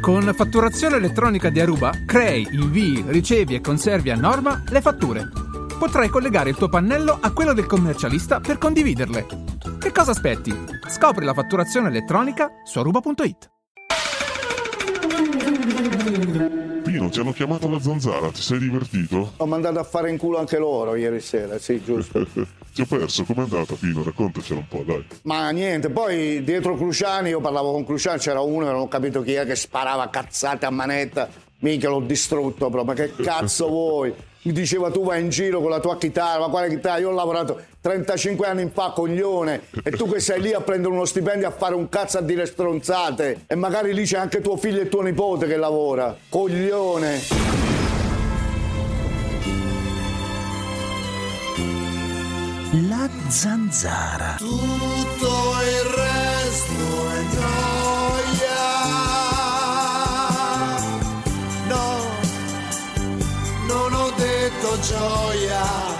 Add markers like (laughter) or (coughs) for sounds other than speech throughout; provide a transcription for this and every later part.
Con fatturazione elettronica di Aruba, crei, invii, ricevi e conservi a norma le fatture. Potrai collegare il tuo pannello a quello del commercialista per condividerle. Che cosa aspetti? Scopri la fatturazione elettronica su aruba.it. Pino, ti hanno chiamato la zanzara, ti sei divertito? Ho mandato a fare in culo anche loro ieri sera, sì, giusto. (laughs) ti ho perso, com'è andata Pino? Raccontacela un po', dai. Ma niente, poi dietro Cruciani, io parlavo con Cruciani, c'era uno, non ho capito chi è, che sparava cazzate a manetta. Minchia, l'ho distrutto proprio, ma che cazzo (laughs) vuoi? Mi diceva tu vai in giro con la tua chitarra, ma quale chitarra? Io ho lavorato 35 anni fa, coglione, e tu che sei lì a prendere uno stipendio a fare un cazzo a dire stronzate, e magari lì c'è anche tuo figlio e tuo nipote che lavora. Coglione. La zanzara. Tutto il resto è gioia. No, non ho detto gioia.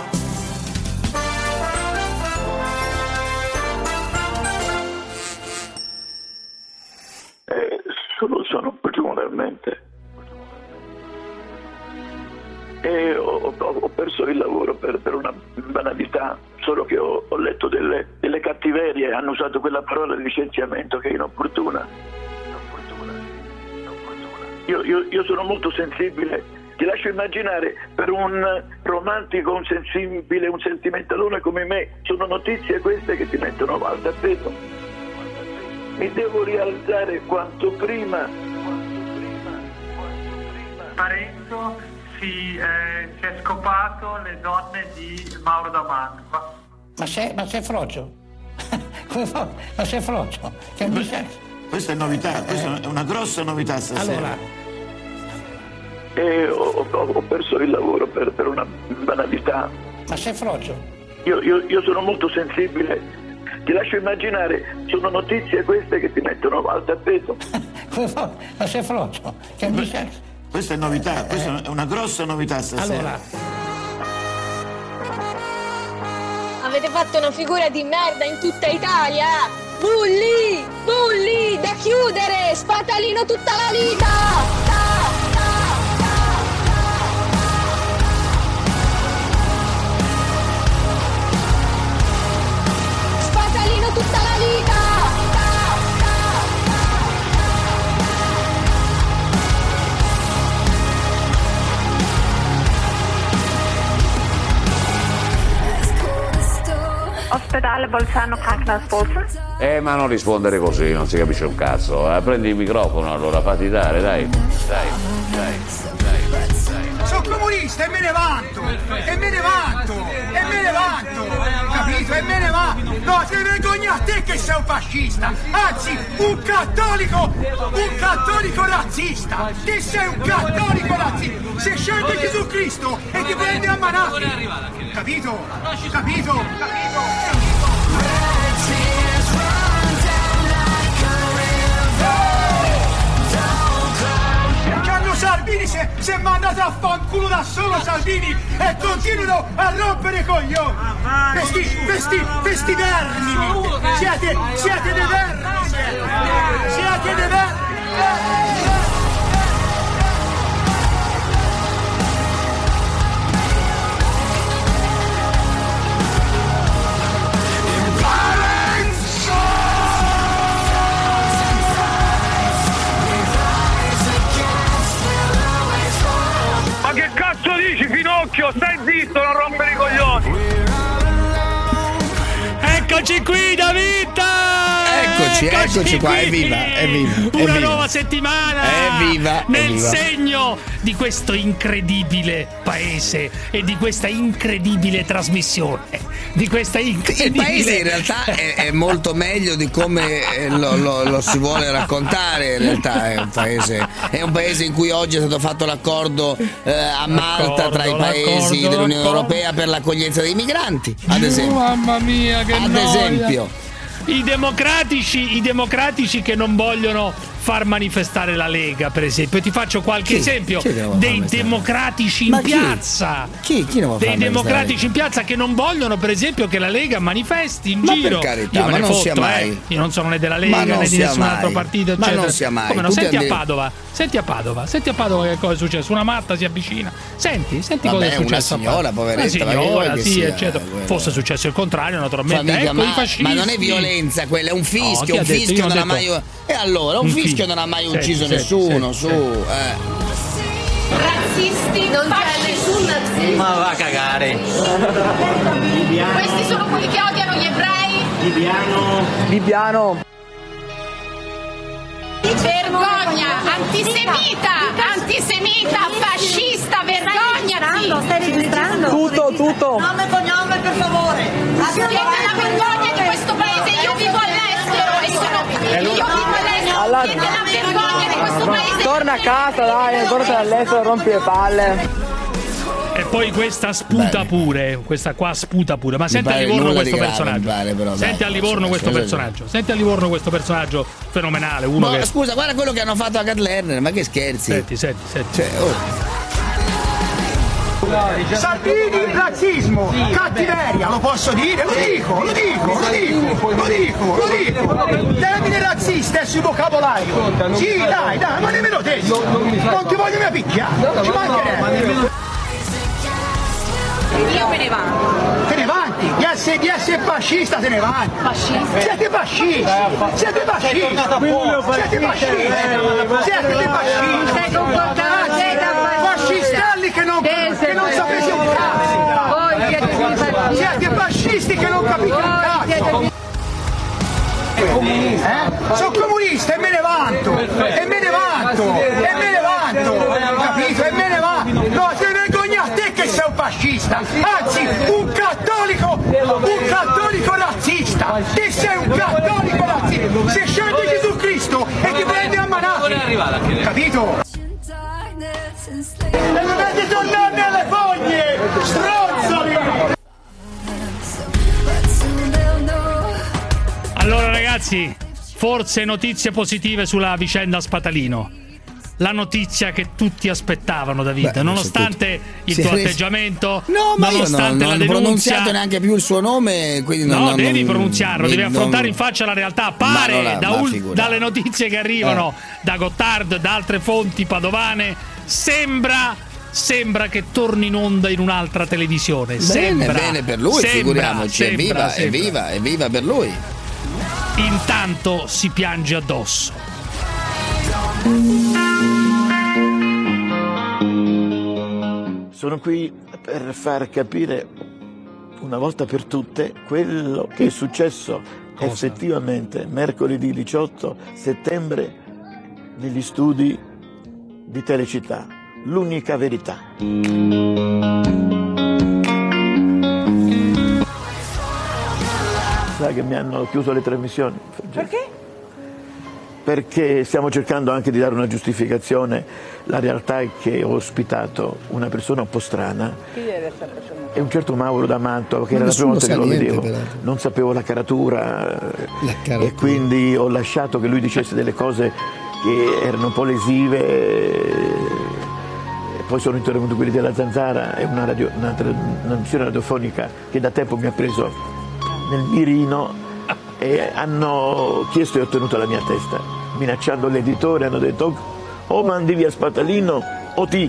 Solo sono particolarmente. E ho, ho- perso il lavoro per, per una banalità, solo che ho, ho letto delle, delle cattiverie, hanno usato quella parola di licenziamento che è inopportuna. Inopportuna, inopportuna. Io, io- io sono molto sensibile, ti lascio immaginare per un romantico, un sensibile, un sentimentalone come me, sono notizie queste che ti mettono al tappeto. Mi devo rialzare quanto prima. Parenzo si, eh, si è scopato le donne di Mauro D'Amanco. Ma sei, ma sei frocio? (laughs) Come fa? Ma sei frocio? Che mi sa- Questa è novità, questa è una grossa novità stasera. Allora, E ho, ho- ho perso il lavoro per, per una banalità. ma sei frocio? Io, io- io sono molto sensibile. Ti lascio immaginare, sono notizie queste che ti mettono al tappeto. Come fa? Ma sei frocio? Che mi Questa è novità, questa è una grossa novità stasera. Allora, Avete fatto una figura di merda in tutta Italia! Bulli! Bulli! Da chiudere! Spatalino tutta la vita! Spatalino Ospedale Bolzano Krankenhaus Bozen. Eh, ma non rispondere così, non si capisce un cazzo. Eh, prendi il microfono allora, fatti dare, dai. Dai, dai, dai. Sono comunista e me ne vanto! E me ne vanto! E me ne vanto! Capito? E me ne vanto! No, ti vergogna a te che sei un fascista! Anzi, un cattolico! Un cattolico razzista! Che sei un cattolico razzista! Se scende Gesù Cristo e ti prende a manate! Capito? Capito? Capito? Salvini si è, si è mandato a fanculo da solo Salvini e continuano a rompere i coglioni! Questi, questi, questi vermi! Siete, siete dei vermi! Siete, siete dei vermi! Finocchio? Stai zitto, non rompere i coglioni! Eccoci qui, David! Eccoci, eccoci qua, evviva, evviva, Una evviva. nuova settimana! Evviva, Nel evviva. segno di questo incredibile paese e di questa incredibile trasmissione. Di questa Il incredibile... paese in realtà è, è molto meglio di come eh, lo, lo- lo si vuole raccontare. In realtà è un paese, è un paese in cui oggi è stato fatto l'accordo eh, a Malta tra i paesi dell'Unione l'accordo. Europea per l'accoglienza dei migranti. Ad esempio. Mamma mia, che Ad noia. esempio. I democratici, I democratici che non vogliono far manifestare la Lega, per esempio. Ti faccio qualche Chi? esempio Chi dei? Ma democratici in chi? piazza. Chi? Chi vuole Dei democratici in piazza che non vogliono, per esempio, che la Lega manifesti in Ma giro. per carità, Io ma non fotto, sia eh. mai. Io non sono né della Lega Ma non né di nessun mai. altro partito, Ma eccetera. non sia mai. Come no? Senti a Padova, senti a Padova, senti a Padova che cosa è successo. Una matta si avvicina. Senti, senti Vabbè, cosa è una successo. a signora, poveretta, Una ma signora, sì, sia, eccetera. quello? Fosse successo il contrario, naturalmente. Famiglia, ecco ma, ma non è violenza quella, è un No, fischio, chi ha un fischio non ha detto- mai. E allora, un, Un fischio fischio. non ha mai Senti, ucciso senti, nessuno, senti, su. senti. Eh. Razzisti, non c'è nessun razzista. Ma va a cagare. Questi sono quelli che odiano gli ebrei. Bibiano. Bibbiano. Vergogna, antisemita, antisemita, fascista, vergognati. Stai registrando? Tutto, tutto. Nome e cognome, per favore. Siete la vergogna di questo paese. Io vivo all'estero Allora- questo paese. Torna a casa, dai, torna dall'estero, rompi le palle. E poi questa sputa pure, questa qua sputa pure. Ma senti a pare Livorno nulla questo di grave, personaggio. mi pare, però, dai. senti a Livorno questo personaggio. Senti a Livorno questo personaggio fenomenale. Uno Ma che. scusa, guarda quello che hanno fatto a Cat Lerner, ma che scherzi. Senti, senti, senti. Cioè, oh. Salvini, razzismo, cattiveria, lo posso dire? Lo dico, lo dico, lo dico, lo dico, lo dico. Termine razzista è sul vocabolario. Sì, dai, dai, ma nemmeno te. Non ti voglio mia picchiare. Ci mancherebbe. Io me ne vado. Te ne vanti, di essere, di essere fascista te ne vanti. Fascista. Siete fascisti, siete fascisti, siete fascisti, siete fascisti. Sei comportato Fascistelli che non, che non sapete un cazzo. Siete dei fascisti. Siete fascisti che non capite un cazzo. Eh? Sono comunista e me ne vanto, e me ne vanto, e me ne vanto, capito? E me ne vanto. No, ti vergogna a te che sei un fascista, anzi un cattolico, un cattolico razzista. Te sei un cattolico razzista. Se scegli Gesù Cristo e ti prendi a manate, capito? E dovete tornare nelle fogne, stronzoli! Allora, ragazzi, forse notizie positive sulla vicenda Spatalino. La notizia che tutti aspettavano, David, Beh, nonostante il Si tuo atteggiamento, No, ma io non, nonostante non la ho denuncia. pronunziato neanche più il suo nome, quindi non, No, non- devi non- pronunciarlo, mi- devi non- affrontare in faccia la realtà. Non Pare la- da ul- dalle notizie che arrivano da Gotthard, da altre fonti padovane, sembra. Sembra che torni in onda in un'altra televisione. Bene, sembra. bene per lui, sembra, figuriamoci, sembra, evviva, sembra. evviva, evviva per lui. Intanto si piange addosso. Sono qui per far capire una volta per tutte quello che è successo effettivamente mercoledì 18 settembre negli studi di Telecittà. L'unica verità. Sa che mi hanno chiuso le trasmissioni. Perché? perché stiamo cercando anche di dare una giustificazione. La realtà è che ho ospitato una persona un po' strana, Chi è questa persona? è un certo Mauro da Mantova, che Ma era la prima volta che lo niente, vedevo. peraltro. Non sapevo la caratura, eh, caratura. e quindi ho lasciato che lui dicesse delle cose che erano un po' lesive. E poi sono intervenuti quelli della Zanzara, è una, radio, una, una missione radiofonica che da tempo mi ha preso nel mirino e hanno chiesto e ottenuto la mia testa, minacciando l'editore, hanno detto "Oh, o mandi via Spatalino o ti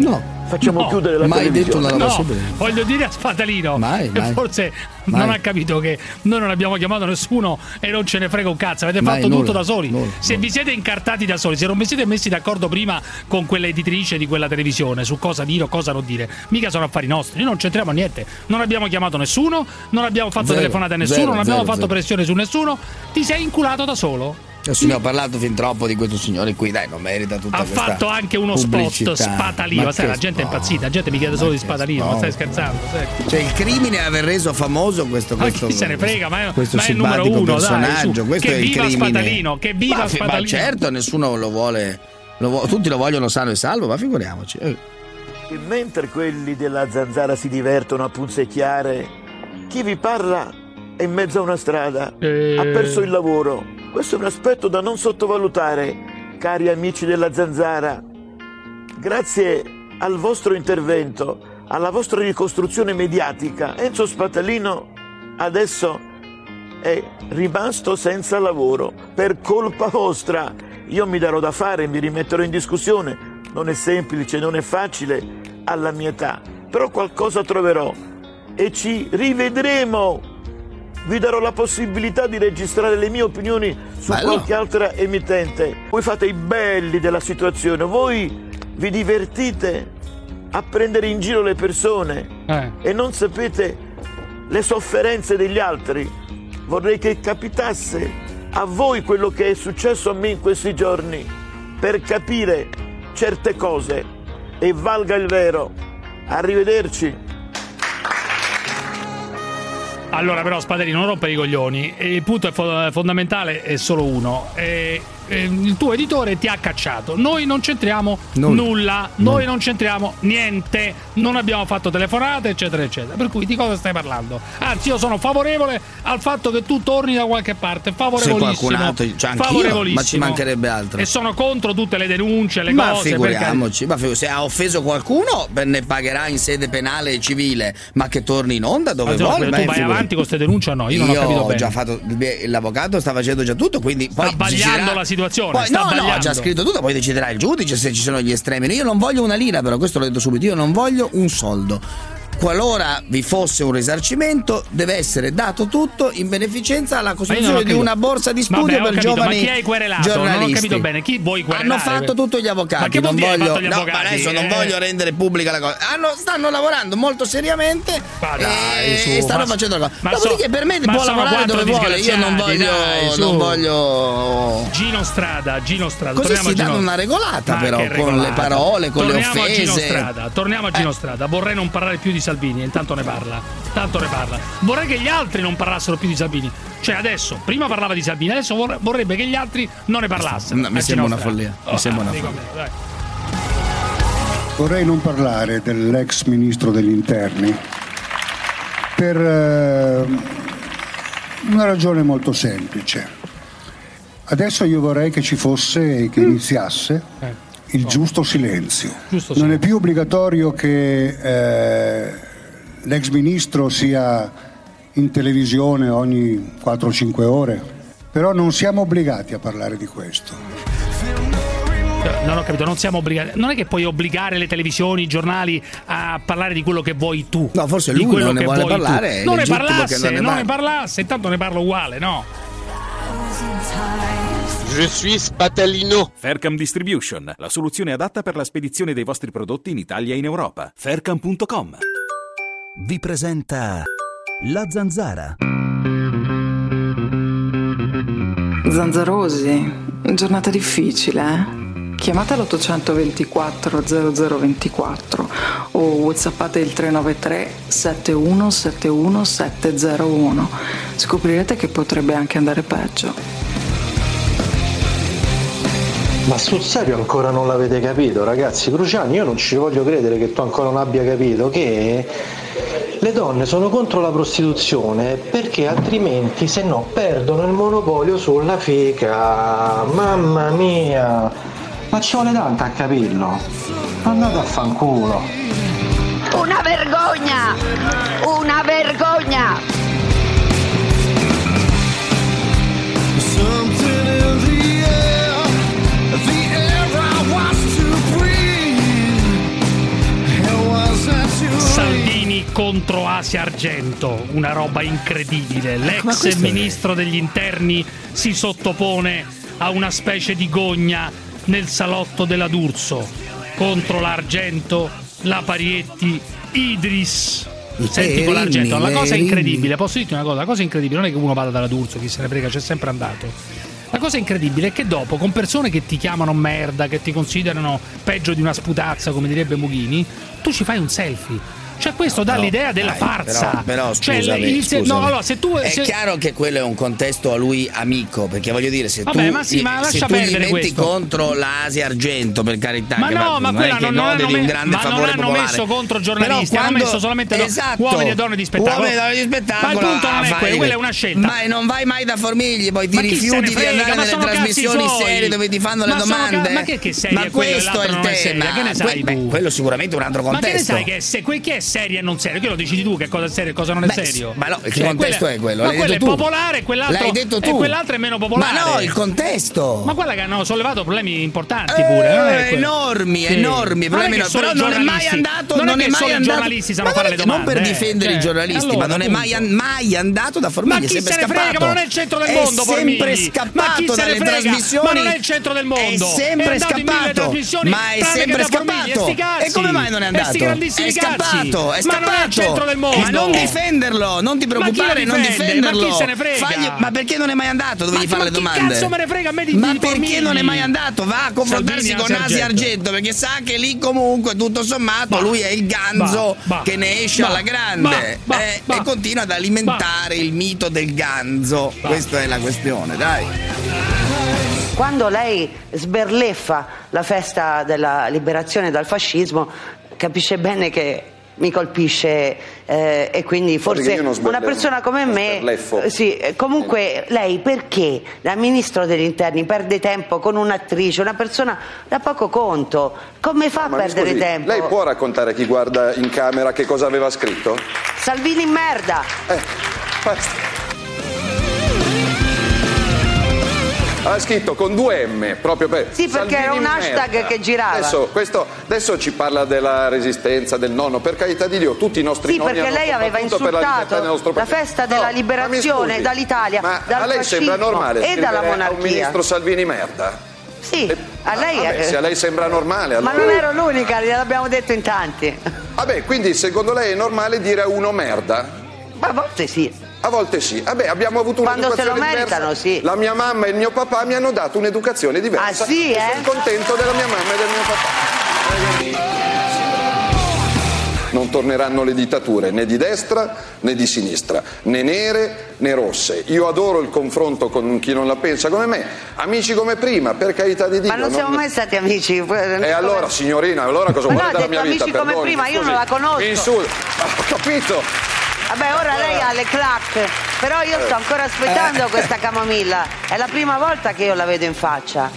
facciamo No, chiudere la mai detto televisione. una roba No, voglio dire a Spatalino Mai, mai. forse Mai. non ha capito che noi non abbiamo chiamato nessuno e non ce ne frega un cazzo, avete Mai, fatto nulla, tutto da soli. nulla, se vi siete incartati da soli, se non vi siete messi d'accordo prima con quell'editrice di quella televisione su cosa dire o cosa non dire, mica sono affari nostri, noi non c'entriamo niente. Non abbiamo chiamato nessuno, non abbiamo fatto Zero, telefonate a nessuno, zero, non abbiamo zero, fatto zero. pressione su nessuno, ti sei inculato da solo. Adesso ne ho parlato fin troppo di questo signore qui, dai, non merita tutta Ha questa fatto anche uno pubblicità. spot spatalino, Ma sai, la gente è impazzita, la gente mi chiede solo di spatalino, ma stai scherzando? sai? Cioè il crimine è aver reso famoso questo, Ma questo chi se ne frega, ma è, questo ma è il numero simpatico uno, dai, personaggio, su. questo che è il viva crimine. Spatalino, che viva ma, fi- ma Spatalino. certo, nessuno lo vuole, lo tutti lo vogliono sano e salvo, ma figuriamoci. eh. E mentre quelli della zanzara si divertono a punzecchiare, chi vi parla è in mezzo a una strada, Eh. ha perso il lavoro. Questo è un aspetto da non sottovalutare. cari amici della Zanzara, grazie al vostro intervento, alla vostra ricostruzione mediatica, Enzo Spatalino adesso è rimasto senza lavoro per colpa vostra. Io mi darò da fare, mi rimetterò in discussione. Non è semplice, non è facile alla mia età, però qualcosa troverò e ci rivedremo. Vi darò la possibilità di registrare le mie opinioni su Bello. qualche altra emittente. Voi fate i belli della situazione, voi vi divertite a prendere in giro le persone Eh. e non sapete le sofferenze degli altri. Vorrei che capitasse a voi quello che è successo a me in questi giorni per capire certe cose e valga il vero. Arrivederci. Allora, però, Spaderi, non rompere i coglioni. Il punto è fo- fondamentale è solo uno. E- e il tuo editore ti ha cacciato. Noi non c'entriamo Nulla. nulla. Noi non c'entriamo niente. Non abbiamo fatto telefonate, eccetera, eccetera. Per cui di cosa stai parlando? Anzi, io sono favorevole al fatto che tu torni da qualche parte. Se Favorevolissimo. qualcun altro, cioè Favorevolissimo. ma ci mancherebbe altro. E sono contro tutte le denunce, le ma cose. figuriamoci, ma figu- se ha offeso qualcuno ne pagherà in sede penale e civile, ma che torni in onda dove perché- vuole. tu vai avanti con queste denunce o no? Io non ho capito bene. già fatto l'avvocato sta facendo già tutto, quindi poi Sta sbagliando la situazione, Poi, no, no, ha già scritto tutto, poi deciderà il giudice se ci sono gli estremi. Io non voglio una lira, però questo l'ho detto subito, io non voglio un soldo. Qualora vi fosse un risarcimento, deve essere dato tutto in beneficenza alla non costruzione di una borsa di studio Vabbè, per capito, giovani Ma chi hai querelato? giornalisti. Non ho capito bene. Chi vuoi querelare? Hanno fatto tutto gli avvocati. Non voglio, no, adesso non Eh. voglio rendere pubblica la cosa. Hanno- stanno lavorando molto seriamente dai, e su, stanno ma- facendo la cosa. ma Dopodiché, so- per me può lavorare dove vuole. Io non voglio, dai, non voglio. Gino Strada, Gino Strada. Così torniamo si Gino- danno una regolata, Ma però, con regolata? le parole, con torniamo le A Gino offese. Eh. Strada, torniamo a Gino Strada. Vorrei non parlare più di Salvini, intanto ne parla. Tanto ne parla. Vorrei che gli altri non parlassero più di Salvini. Cioè, adesso, prima parlava di Salvini, adesso vorre- vorrebbe che gli altri non ne parlassero. No, mi A sembra una follia, mi Oh, sembra una follia. bene. Vorrei non parlare dell'ex ministro degli interni per eh, una ragione molto semplice. Adesso io vorrei che ci fosse e che iniziasse il giusto silenzio. Giusto Non è più obbligatorio che eh, l'ex ministro sia in televisione ogni 4-5 ore, però non siamo obbligati a parlare di questo. Cioè, Non ho capito, non siamo obbligati. Non è che puoi obbligare le televisioni, i giornali a parlare di quello che vuoi tu. No, forse lui quello non ne che vuole parlare, Non ne parlasse, non ne parlasse, intanto ne parlo uguale, no? Je suis Spatalino. Faircam Distribution, la soluzione adatta per la spedizione dei vostri prodotti in Italia e in Europa. Faircam.com. Vi presenta La Zanzara. Zanzarosi, giornata difficile, eh? Chiamate l'824 0024 o whatsappate il 393 7171 701. Scoprirete che potrebbe anche andare peggio. Ma sul serio ancora non l'avete capito, ragazzi? Cruciani, io non ci voglio credere che tu ancora non abbia capito che le donne sono contro la prostituzione perché altrimenti se no perdono il monopolio sulla fica. Mamma mia! Ma ci vuole tanto a capirlo. Andate a fanculo. Una vergogna! Una vergogna! Salvini contro Asia Argento, una roba incredibile. Ma L'ex questo è- ministro degli interni si sottopone a una specie di gogna nel salotto della D'Urso contro l'Argento, la Parietti, Idris. Senti con l'Argento, la cosa incredibile, posso dirti una cosa? La cosa incredibile non è che uno vada dalla D'Urso, chi se ne frega, c'è sempre andato. La cosa incredibile è che dopo, con persone che ti chiamano merda, che ti considerano peggio di una sputazza, come direbbe Mughini, tu ci fai un selfie. Cioè, questo dà No, l'idea della dai, farsa. Però, però Cioè, scusami, se- scusami. no, allora, se tu. È se- chiaro che quello è un contesto a lui amico, perché voglio dire, se Vabbè, tu, ma sì, ma se tu gli metti questo. contro l'Asia Argento, per carità, Ma no, ma quella è non, non hanno, me- ma non hanno messo contro giornalisti, Però hanno quando- messo solamente esatto, uomini e donne di spettacolo. Uomini e donne di spettacolo. Ma il punto non è fare quello, quella è una scelta. Ma non vai mai da Formigli, poi ti chi rifiuti di andare nelle trasmissioni serie dove ti fanno le domande. ma che- serie Ma è questo è il è tema. Quello sicuramente è un altro Ma che ne contesto. sai che è, se, che è serio e non serio? Che lo decidi tu che cosa è serio e cosa non è Beh, serio? ma no, che Cioè, contesto quella- è quello? Ma quello è tu. popolare e quell'altro, L'hai detto e quell'altro è meno popolare. Ma no, il contesto. Ma guarda che hanno sollevato problemi importanti pure. è Eh, quello. enormi, Sì. enormi, Non è problemi Però non è mai giornalisti- andato, non, non è è mai andato. giornalisti sanno Ma fare non le è- non domande. per eh. difendere Cioè, i giornalisti, allora, ma non è mai, andato da Formigli. Ma è chi sempre se ne frega, ma non è il centro del È mondo, sempre Formigli. scappato Ma chi se ne dalle frega? trasmissioni. Ma non è il centro del mondo. È sempre È scappato. Ma è sempre scappato. e come mai non è andato? È scappato, è cazzi. Ma non è scappato. centro del mondo. Ma non difenderlo, non ti preoccupare, non difende? difenderlo. Ma chi se ne frega? Fagli- ma perché non è mai andato? Dovevi Ma- fare ma le chi domande. cazzo me ne frega a me di- Ma di perché non è mai andato? Va a confrontarsi Salvini, con Asia Argento. Argento, perché sa che lì comunque tutto sommato lui è il ganzo bah, bah, che ne esce bah, alla grande bah, eh, bah, e continua ad alimentare il mito del ganzo. Questa è la questione, dai. Quando lei sberleffa la festa della liberazione dal fascismo, capisce bene che mi colpisce eh, e quindi forse una persona come me eh, sì, eh, comunque lei perché da ministro degli interni perde tempo con un'attrice una persona da poco conto? Come fa a Ma mi perdere scusi, tempo? Lei può raccontare a chi guarda in camera che cosa aveva scritto? Salvini in merda Ha scritto con due M, proprio per. Sì, perché era un Salvini hashtag merda. che girava. Adesso, questo- adesso ci parla della resistenza, del nonno. Per carità di Dio, tutti i nostri Sì, nonni perché lei aveva insultato la festa della No, ma liberazione scusi, dall'Italia, Ma dal a lei sembra normale e dalla scrivere a un monarchia. ministro Salvini merda? Sì, a lei Vabbè, è- se a lei sembra normale, Ma allora. non ero l'unica, gliel'abbiamo detto in tanti. Vabbè, quindi secondo lei è normale dire a uno merda? Ma a volte sì. A volte sì. Vabbè, abbiamo avuto Quando se lo un'educazione meritano, diversa. sì. La mia mamma e il mio papà mi hanno dato un'educazione diversa. Ah, sì, eh? Sono contento della mia mamma e del mio papà. Non torneranno le dittature né di destra né di sinistra, né nere né rosse. Io adoro il confronto con chi non la pensa come me. Amici come prima, per carità di Dio. Ma non siamo mai stati amici. E allora, signorina, allora cosa Ma vuole no, detto mia vita? amici come Perdoni, prima, io non la conosco. Mi insulta. (laughs) Ho capito. Vabbè, ora lei ha le clac, però io sto ancora aspettando Eh. questa camomilla. È la prima volta che io la vedo in faccia.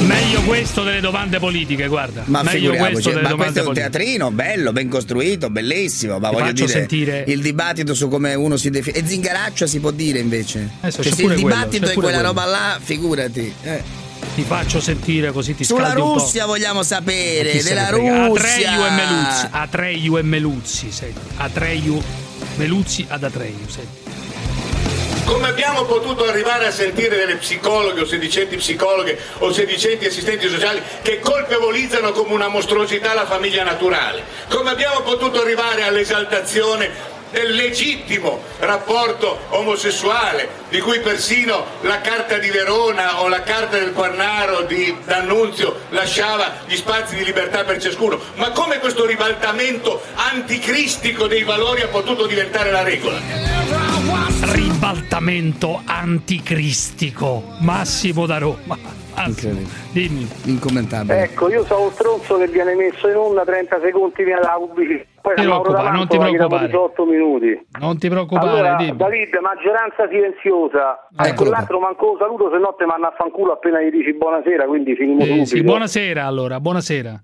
Meglio questo delle domande politiche, guarda. Ma Meglio figuriamoci, questo delle ma domande questo è un politiche. teatrino bello, ben costruito, bellissimo. Ma Ti voglio faccio dire, sentire- il dibattito su come uno si definisce. E zingaraccia si può dire invece. Adesso Cioè, c'è se pure il quello, dibattito c'è è pure quella quello. roba là, figurati. Eh. Ti faccio sentire così ti Sulla scaldi un po'. Russia vogliamo sapere, della? Russia. Atreyu e Meluzzi. Atreyu e Meluzzi, senti. Atreyu, Meluzzi ad Atreyu, senti. Come abbiamo potuto arrivare a sentire delle psicologhe o sedicenti psicologhe o sedicenti assistenti sociali che colpevolizzano come una mostruosità la famiglia naturale? Come abbiamo potuto arrivare all'esaltazione del legittimo rapporto omosessuale, di cui persino la Carta di Verona o la Carta del Quarnaro di D'Annunzio lasciava gli spazi di libertà per ciascuno. Ma come questo ribaltamento anticristico dei valori ha potuto diventare la regola? Ribaltamento anticristico. Massimo da Roma. Massimo, dimmi. Incommentabile. Ecco, io sono un stronzo che viene messo in onda 30 secondi prima della pubblicità. Poi Ti preoccupare, non ti preoccupare. 18 minuti. Non ti preoccupare, allora, dimmi. David, maggioranza silenziosa. Eccolo Ecco, l'altro manco lo saluto, se no te mando a fanculo appena gli dici buonasera, quindi finimo Eh, subito. sì, buonasera allora, buonasera.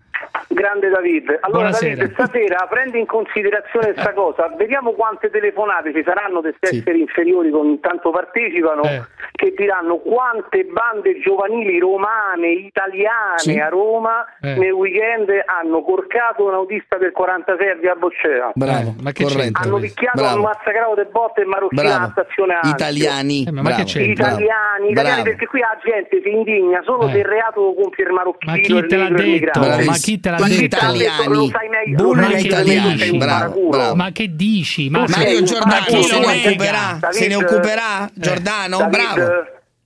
Grande David. Allora Buonasera. David, stasera prendi in considerazione questa cosa, vediamo quante telefonate ci saranno Sì. esseri inferiori con intanto partecipano Eh. che diranno quante bande giovanili romane, italiane Sì. a Roma Eh. nel weekend hanno corcato un autista del 46 a via Boccea. Bravo, ma che corretto. Hanno picchiato, Bravo. hanno massacrato de botte e marocchina Bravo. alla stazione Anzio. Italiani. Eh, ma- ma che bravo. c'entra? Italiani, italiani, Bravo. perché qui la gente si indigna solo Eh. se il reato lo compie il marocchino. Ma chi il te l'ha detto? Ma chi te l'ha detto? Lo sai meglio, lo Bulli italiani, bravo, bravo. Ma che dici? Ma Mario Giordano se ne occuperà? Se ne occuperà? Giordano? David, Bravo.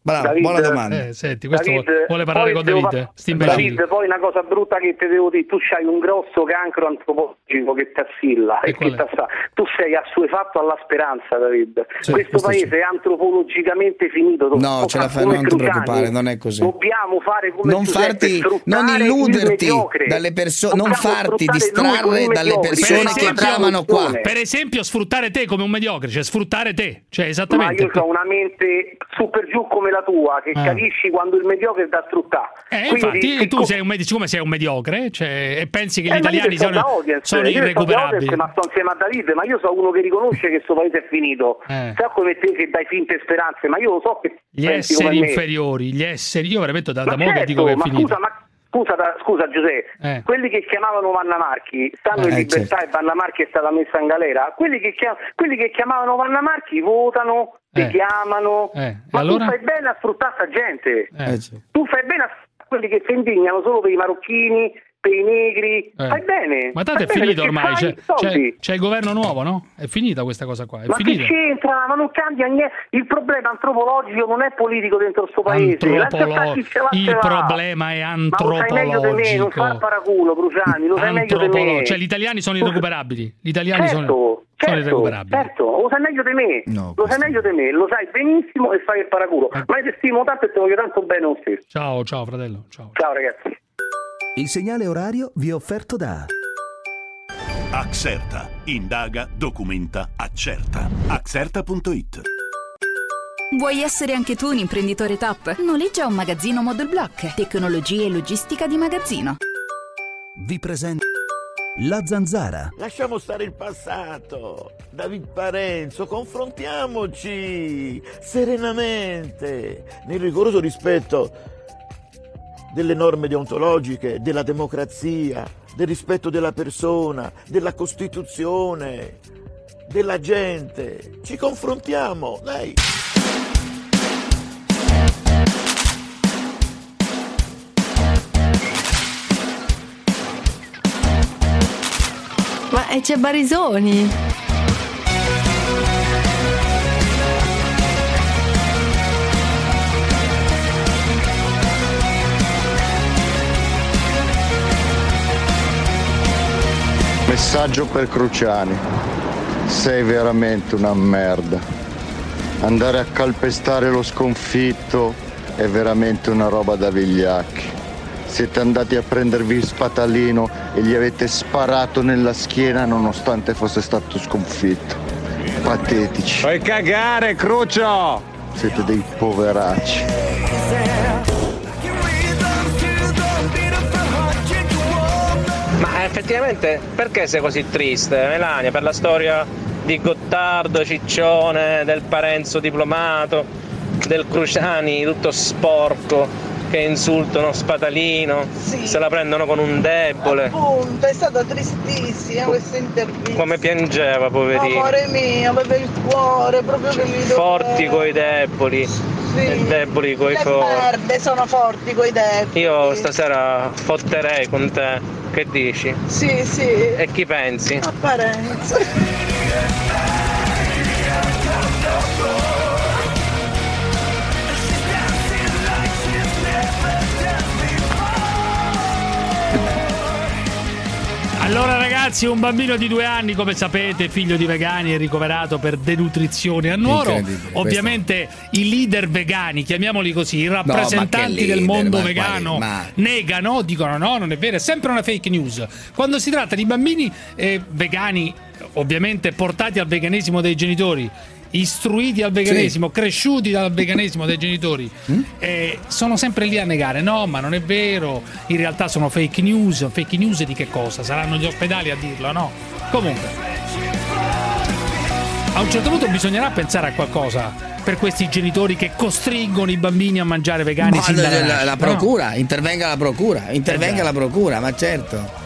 Bravo, David, buona domanda. Eh, senti, questo David, vuole- parlare con devo David. fa-. David, poi una cosa brutta che ti devo dire, tu c'hai un grosso cancro antropologico che ti assilla e che t'assa- tu sei assuefatto alla speranza, David. Sì, questo questo paese è antropologicamente finito. No, ce la fai, non ti preoccupare, non è così. Dobbiamo fare come Non farti, non il illuderti dalle persone, non farti distrarre dalle persone Per che esempio- bramano qua. Per esempio, sfruttare te come un mediocre, cioè sfruttare te. Cioè, Ma esattamente. io ho una mente su per giù come la tua, che Ah. capisci quando il mediocre è da sfruttare. Eh, Quindi, infatti, tu sei un medi- siccome sei un mediocre cioè, e pensi che Eh, gli io italiani da sono, audience, sono da irrecuperabili. audience, ma sto insieme a Davide, ma io sono uno che riconosce che questo paese è finito. Eh. Sai come te che dai finte speranze, ma io lo so che Gli esseri inferiori, gli esseri. Io veramente da, da Ma che certo, dico che è ma finito. scusa, ma scusa, da- scusa Giuseppe, Eh. quelli che chiamavano Vanna Marchi stanno in Eh, libertà e Vanna Marchi è stata messa in galera. Quelli che, chiam- quelli che chiamavano Vanna Marchi votano, ti Eh. chiamano. Eh, Ma allora? tu fai bene a sfruttare sta gente. Eh. Tu fai bene a sfruttare quelli che si indignano solo per i marocchini, per i negri. Eh. Fai bene. Ma tanto è finito ormai, c'è, c'è- c'è il governo nuovo, no? È finita questa cosa qua, è Ma che finita. c'entra? Ma non cambia niente. Il problema antropologico non è politico dentro questo paese. Antropolo- il problema è Ma lo sai meglio di me, non far antropologico. paraculo, Bruciani, lo sai meglio di me. Cioè, gli italiani sono irrecuperabili. Gli italiani certo, sono, sono certo, irrecuperabili. certo, lo sai meglio di me. lo sai meglio di me, lo sai benissimo e fai il paraculo. Ma io ti stimo tanto e ti voglio tanto bene lo stesso. Ciao, ciao, fratello. Ciao. Ciao ragazzi. Il segnale orario vi è offerto da Axerta. Indaga, documenta, accerta. Axerta.it Vuoi essere anche tu un imprenditore top? Noleggia un magazzino Model Block. Tecnologia e logistica di magazzino. vi presenta La Zanzara. Lasciamo stare il passato. David Parenzo, confrontiamoci serenamente, nel rigoroso rispetto delle norme deontologiche, della democrazia, del rispetto della persona, della Costituzione, della gente. Ci confrontiamo, dai. Ma e c'è Barisoni. Messaggio per Cruciani. Sei veramente una merda. Andare a calpestare lo sconfitto è veramente una roba da vigliacchi. Siete andati a prendervi il spatalino e gli avete sparato nella schiena nonostante fosse stato sconfitto. Patetici. Fai cagare, Crucio! Siete dei poveracci. Ma effettivamente perché sei così triste, Melania? Per la storia di Gottardo, Ciccione, del Parenzo diplomato, del Cruciani tutto sporco che insultano Spatalino, se la prendono con un debole. Appunto, è stata tristissima questa intervista. Come piangeva, poverino. Amore mio, aveva il cuore proprio che mi Forti coi deboli e deboli coi Le forti. merde sono forti coi deboli. Io stasera fotterei con te, che dici? Sì, sì. E chi pensi? Apparenza. Ragazzi, un bambino di due anni, come sapete, figlio di vegani, è ricoverato per denutrizione a Nuoro. Ovviamente i leader vegani, chiamiamoli così, i rappresentanti del leader, mondo ma vegano, quali- ma- negano, dicono no, non è vero, è sempre una fake news. Quando si tratta di bambini eh, vegani, ovviamente portati al veganesimo dai genitori, istruiti al veganesimo, cresciuti dal veganesimo dei genitori, Mm? eh, sono sempre lì a negare. No, ma non è vero. In realtà sono fake news. Fake news di che cosa? Saranno gli ospedali a dirlo, no? Comunque. A un certo punto bisognerà pensare a qualcosa per questi genitori che costringono i bambini a mangiare vegani Ma la, la- la nascita, no? procura, intervenga la procura, intervenga Esatto. la procura, ma certo.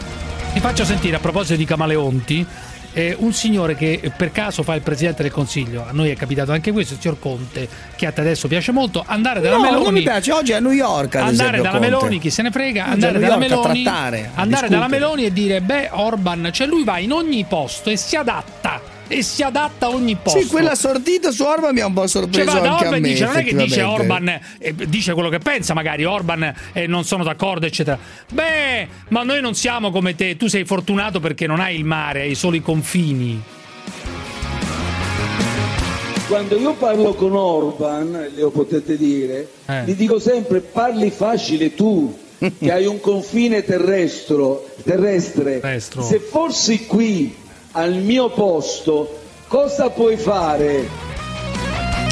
Ti faccio sentire a proposito di camaleonti. Eh, un signore che per caso fa il presidente del consiglio, a noi è capitato anche questo, il signor Conte, che a te adesso piace molto, andare dalla No, Meloni. non mi piace, oggi è a New York andare esempio, dalla Conte. Meloni, chi se ne frega, Oggi andare dalla Meloni, trattare, andare dalla. Meloni e dire beh Orban, cioè lui va in ogni posto e si adatta e si adatta a ogni posto. Sì, quella sortita su Orban mi ha un po' Cioè, sorpreso da anche a me. e dice, non è che dice. Orban eh, dice quello che pensa, magari Orban e non sono d'accordo, eccetera. Beh, ma noi non siamo come te, tu sei fortunato perché non hai il mare, hai solo i confini. Quando io parlo con Orban, lo potete dire, Eh. gli dico sempre parli facile tu, (laughs) che hai un confine terrestro, terrestre. Terrestro. Se fossi qui al mio posto, cosa puoi fare?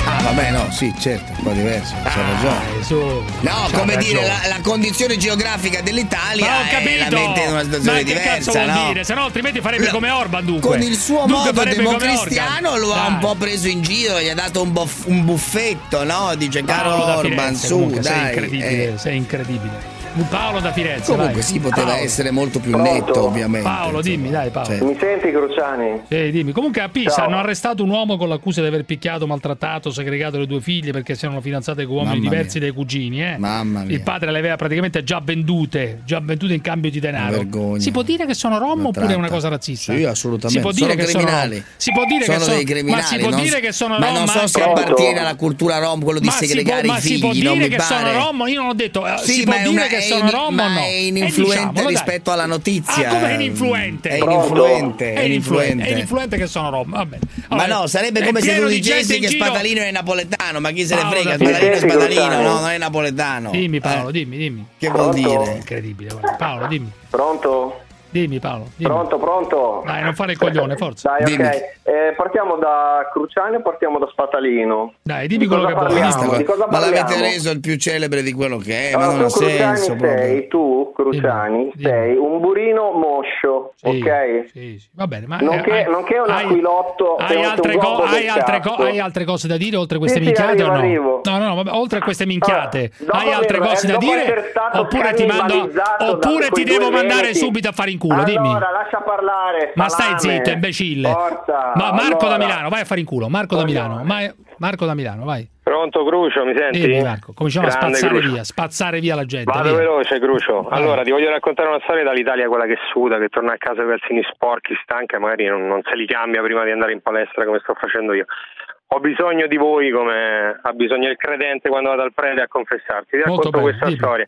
Ah, vabbè, no, sì, certo, un po' diverso, c'ha ragione. No, c'ha come dire, ragione. la, la condizione geografica dell'Italia Ma ho eh, capito! la mette in una situazione Ma che diversa, cazzo vuol no? dire? Se no altrimenti farebbe come Orban dunque. Con il suo Dunque modo democristiano lo ha un po' preso in giro, gli ha dato un, boff- un buffetto, no? Dice, caro Orban, Firenze, su, comunque, sei dai. incredibile, eh. sei incredibile. Paolo da Firenze, Comunque vai. sì, poteva Paolo. essere molto più Pronto? netto, ovviamente. Paolo, dimmi, dai Paolo. Cioè, Mi senti Cruciani? Sì, dimmi. Comunque a Pisa Ciao. hanno arrestato un uomo con l'accusa di aver picchiato, maltrattato, segregato le due figlie perché si erano fidanzate con uomini Mamma diversi dai cugini. Eh? Mamma mia. Il padre le aveva praticamente già vendute, già vendute in cambio di denaro. Si può dire che sono rom oppure è una tratta. cosa razzista? Sì, assolutamente. Si può dire Sono che criminali. sono Si può dire sono che sono dei criminali. Ma si può non dire che sono ma rom non so se appartiene alla cultura rom quello di Ma si può- segregare ma i si figli, può dire che sono rom? Io non ho detto. eh, Sì, si ma può è dire una- che sono in- o no? è Eh, ininfluente diciamolo, dai. rispetto alla notizia. Ah, come è ininfluente? È ininfluente, È ininfluente, è ininfluente che sono rom. Vabbè. Ma no, sarebbe come se tu dicessi che Spadalino è napoletano, ma chi se ne Paolo, frega? da Spadalino è. Spadalino, no, non è napoletano. Dimmi Paolo, Eh, dimmi, dimmi. Che vuol Pronto? dire? Incredibile, guarda. Paolo, dimmi. Pronto? Dimmi Paolo, dimmi. Pronto, pronto? Dai, non fare il coglione, forza. Dai, Dimmi. ok. Eh, partiamo da Cruciani o partiamo da Spatalino? Dai, dimmi Di quello che vuoi. parliamo? Di cosa Ma l'avete reso il più celebre di quello che è, ma Allora, non ha senso proprio. sei, tu Cruciani, sei un burino moscio, ok? Sì, sì, va bene, ma Nonché, eh, nonché un hai- aquilotto Hai altre, co- hai, altre co- hai altre cose da dire oltre queste Sì, sì, minchiate arrivo, o no? arrivo. No, no, no, vabbè, oltre a queste minchiate, Allora, hai altre cose da dire? Oppure ti mando oppure ti devo mandare subito a fare in culo, dimmi. Allora, lascia parlare. Ma stai salame. zitto, imbecille. Forza. Ma Marco allora. da Milano, vai a fare in culo. Marco da Milano, vai- Marco da Milano, vai. Pronto Crucio, mi senti? Dimmi Marco, cominciamo a Grande, spazzare Crucio. via, spazzare via la gente. Vado via. veloce, Crucio. Allora, ti voglio raccontare una storia dall'Italia, quella che suda, che torna a casa con i calzini sporchi, stanca, magari non, non se li cambia prima di andare in palestra come sto facendo io. Ho bisogno di voi come ha bisogno il credente quando va dal prete a confessarsi. Ti racconto bene, questa dimmi. storia.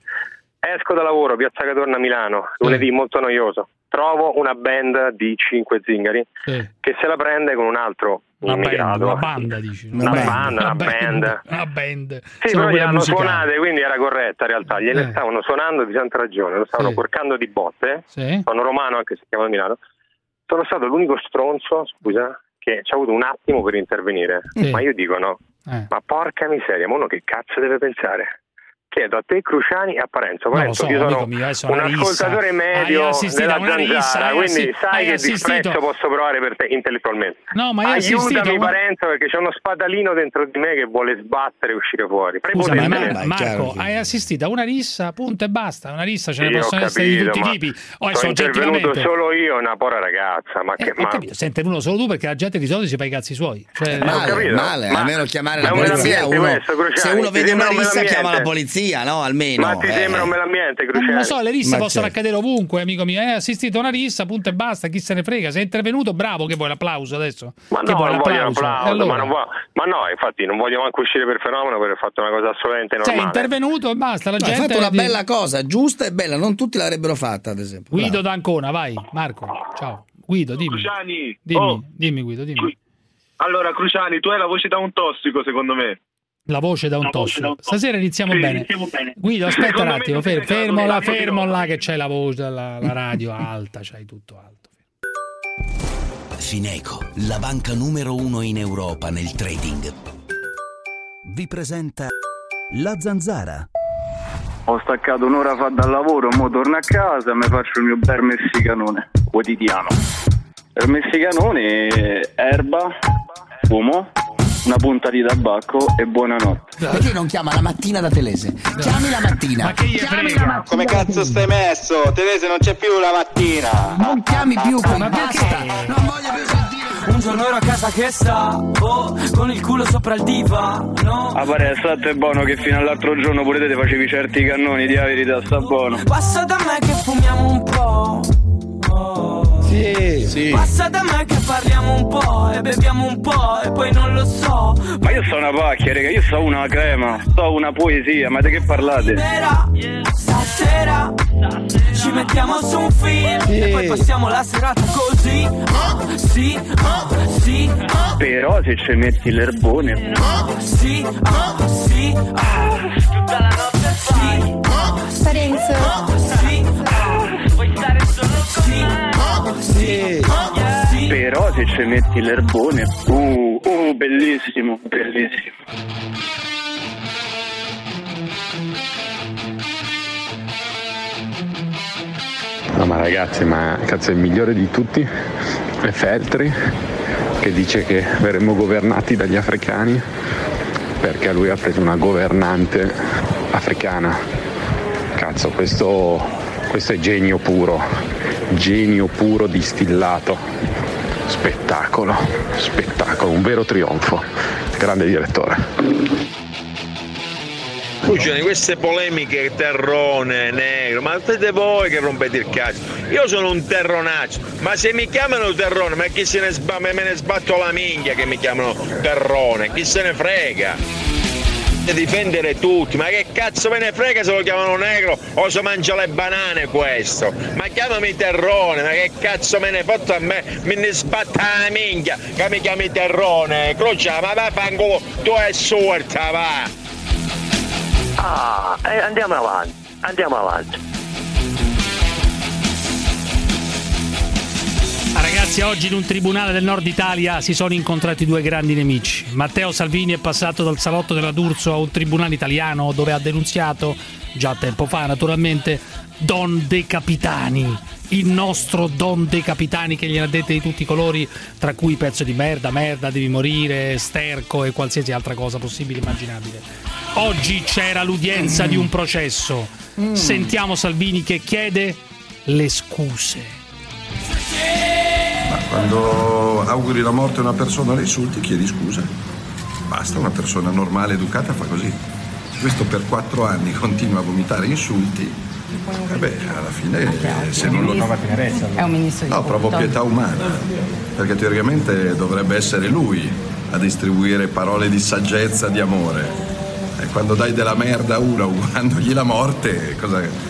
Esco da lavoro, Piazza Cadorna a Milano, lunedì molto noioso. Trovo una band di cinque zingari Sì. che se la prende con un altro Una band, immigrato. una banda, dici. Una banda, una band. Una band. Sì, Sono però gliel'hanno suonate, quindi era corretta in realtà. Gliele Eh. stavano suonando di tanta ragione, lo stavano Sì. porcando di botte. Sì. Sono romano anche se chiamo Milano. Sono stato l'unico stronzo, scusa, che ci ha avuto un attimo per intervenire. Sì. Ma io dico no. Eh. Ma porca miseria, ma uno che cazzo deve pensare? Chiedo a te Cruciani e a Parenzo. Lo Parenzo, so, io sono amico mio, è un ascoltatore medio Hai assistito della a una rissa, zanzara, quindi assi- sai che assistito- disprezzo posso provare per te intellettualmente. No, ma hai assistito a Aiutami una- Parenzo perché c'è uno spadalino dentro di me che vuole sbattere e uscire fuori. Scusa, ma. Mar- Marco, hai assistito a una rissa, punto e basta. Una rissa ce ne Sì, ho possono essere di capito, tutti i ma tipi. O sono intervenuto solo io una povera ragazza. Ma che Eh, ho ma... capito, sei intervenuto solo tu perché la gente di solito si fa i cazzi suoi. Cioè, Male, capito, male, ma- almeno chiamare ma la polizia. Uno, se uno vede una un rissa, chiama la polizia, no? Almeno. Ma ti eh. sembra un bell'ambiente, Non Cruciani? lo so, le risse Ma possono certo. accadere ovunque, amico mio. Hai assistito a una rissa, punto e basta. Chi se ne frega? Sei intervenuto, bravo. Che vuoi l'applauso adesso? Ma che no, vuoi non voglio l'applauso? applauso, allora? ma, non vo- ma no, infatti non voglio manco uscire per fenomeno perché ho fatto una cosa assolutamente normale. Sei intervenuto e basta. La No, hai gente fatto una di- bella cosa, giusta e bella, non tutti l'avrebbero fatta, ad esempio. Guido d'Ancona, vai. Marco, ciao. Guido, dimmi. Cruciani, Dimmi, oh. dimmi Guido, dimmi. Allora, Cruciani, tu hai la voce da un tossico, secondo me. La voce da un tossico. Stasera iniziamo Sì, bene. iniziamo bene. Guido, aspetta un attimo, fermo là, fermo là che c'hai la voce, la, la radio alta, c'hai tutto alto. Fineco, la banca numero uno in Europa nel trading. Vi presenta La Zanzara. Ho staccato un'ora fa dal lavoro, mo torno a casa e mi faccio il mio bel messicanone quotidiano. Il messicanone, erba, fumo, una punta di tabacco e buonanotte. Perché non chiama la mattina da Telese? Chiami la mattina. Ma che gli frega? Come cazzo stai messo? Telese non c'è più la mattina. Non chiami più quei basta. Non voglio più sentire. Un giorno ero a casa che stavo con il culo sopra il divano. Ah, pare, stato è buono che fino all'altro giorno pure te facevi certi cannoni, di la verità, sta buono. Passa da me che fumiamo un po'. Sì, Sì, sì. Passa da me che parliamo un po' e beviamo un po' e poi non lo so. Ma io sono una pacchia, raga, io so una crema, so una poesia, ma di che parlate? Stasera, stasera ci mettiamo su un film e poi passiamo la serata così. Oh, sì, oh, sì, oh, Però se ci metti l'erbone, sì, oh, sì, oh. Tutta la notte sì, oh, Parenzo. oh, sì, oh. Però se ci metti l'erbone, uh, uh, bellissimo, bellissimo. No ma ragazzi, ma cazzo il migliore di tutti è Feltri che dice che verremo governati dagli africani perché lui ha preso una governante africana. Cazzo, questo, questo è genio puro, genio puro distillato. Spettacolo, spettacolo, un vero trionfo. Grande direttore. Cruciani, queste polemiche terrone, negro, ma siete voi che rompete il cazzo. Io sono un terronaccio, ma se mi chiamano terrone, ma chi se ne sba- me ne sbatto la minchia che mi chiamano terrone, chi se ne frega? Difendere tutti, ma che cazzo me ne frega se lo chiamano negro o se mangia le banane questo? Ma chiamami terrone, ma che cazzo me ne fotte a me? Me ne sbatta la minchia che mi chiami terrone, Crucia, ma va fango, tu è sorta, va! Ah, eh, andiamo avanti, andiamo avanti. Ragazzi, oggi in un tribunale del nord Italia si sono incontrati due grandi nemici. Matteo Salvini è passato dal salotto della D'Urso a un tribunale italiano dove ha denunziato, già tempo fa naturalmente, Don De Capitani, il nostro Don De Capitani che gliene ha dette di tutti i colori, tra cui pezzo di merda, merda, devi morire, sterco e qualsiasi altra cosa possibile e immaginabile. Oggi c'era l'udienza di un processo. Sentiamo Salvini che chiede le scuse. Ma quando auguri la morte a una persona, la insulti, chiedi scusa. Basta, una persona normale, educata fa così. Questo per quattro anni continua a vomitare insulti, eh beh, alla fine se non lo È un ministro di No, provo pietà umana, perché teoricamente dovrebbe essere lui a distribuire parole di saggezza, di amore. E quando dai della merda a uno (laughs) augurandogli la morte, cosa...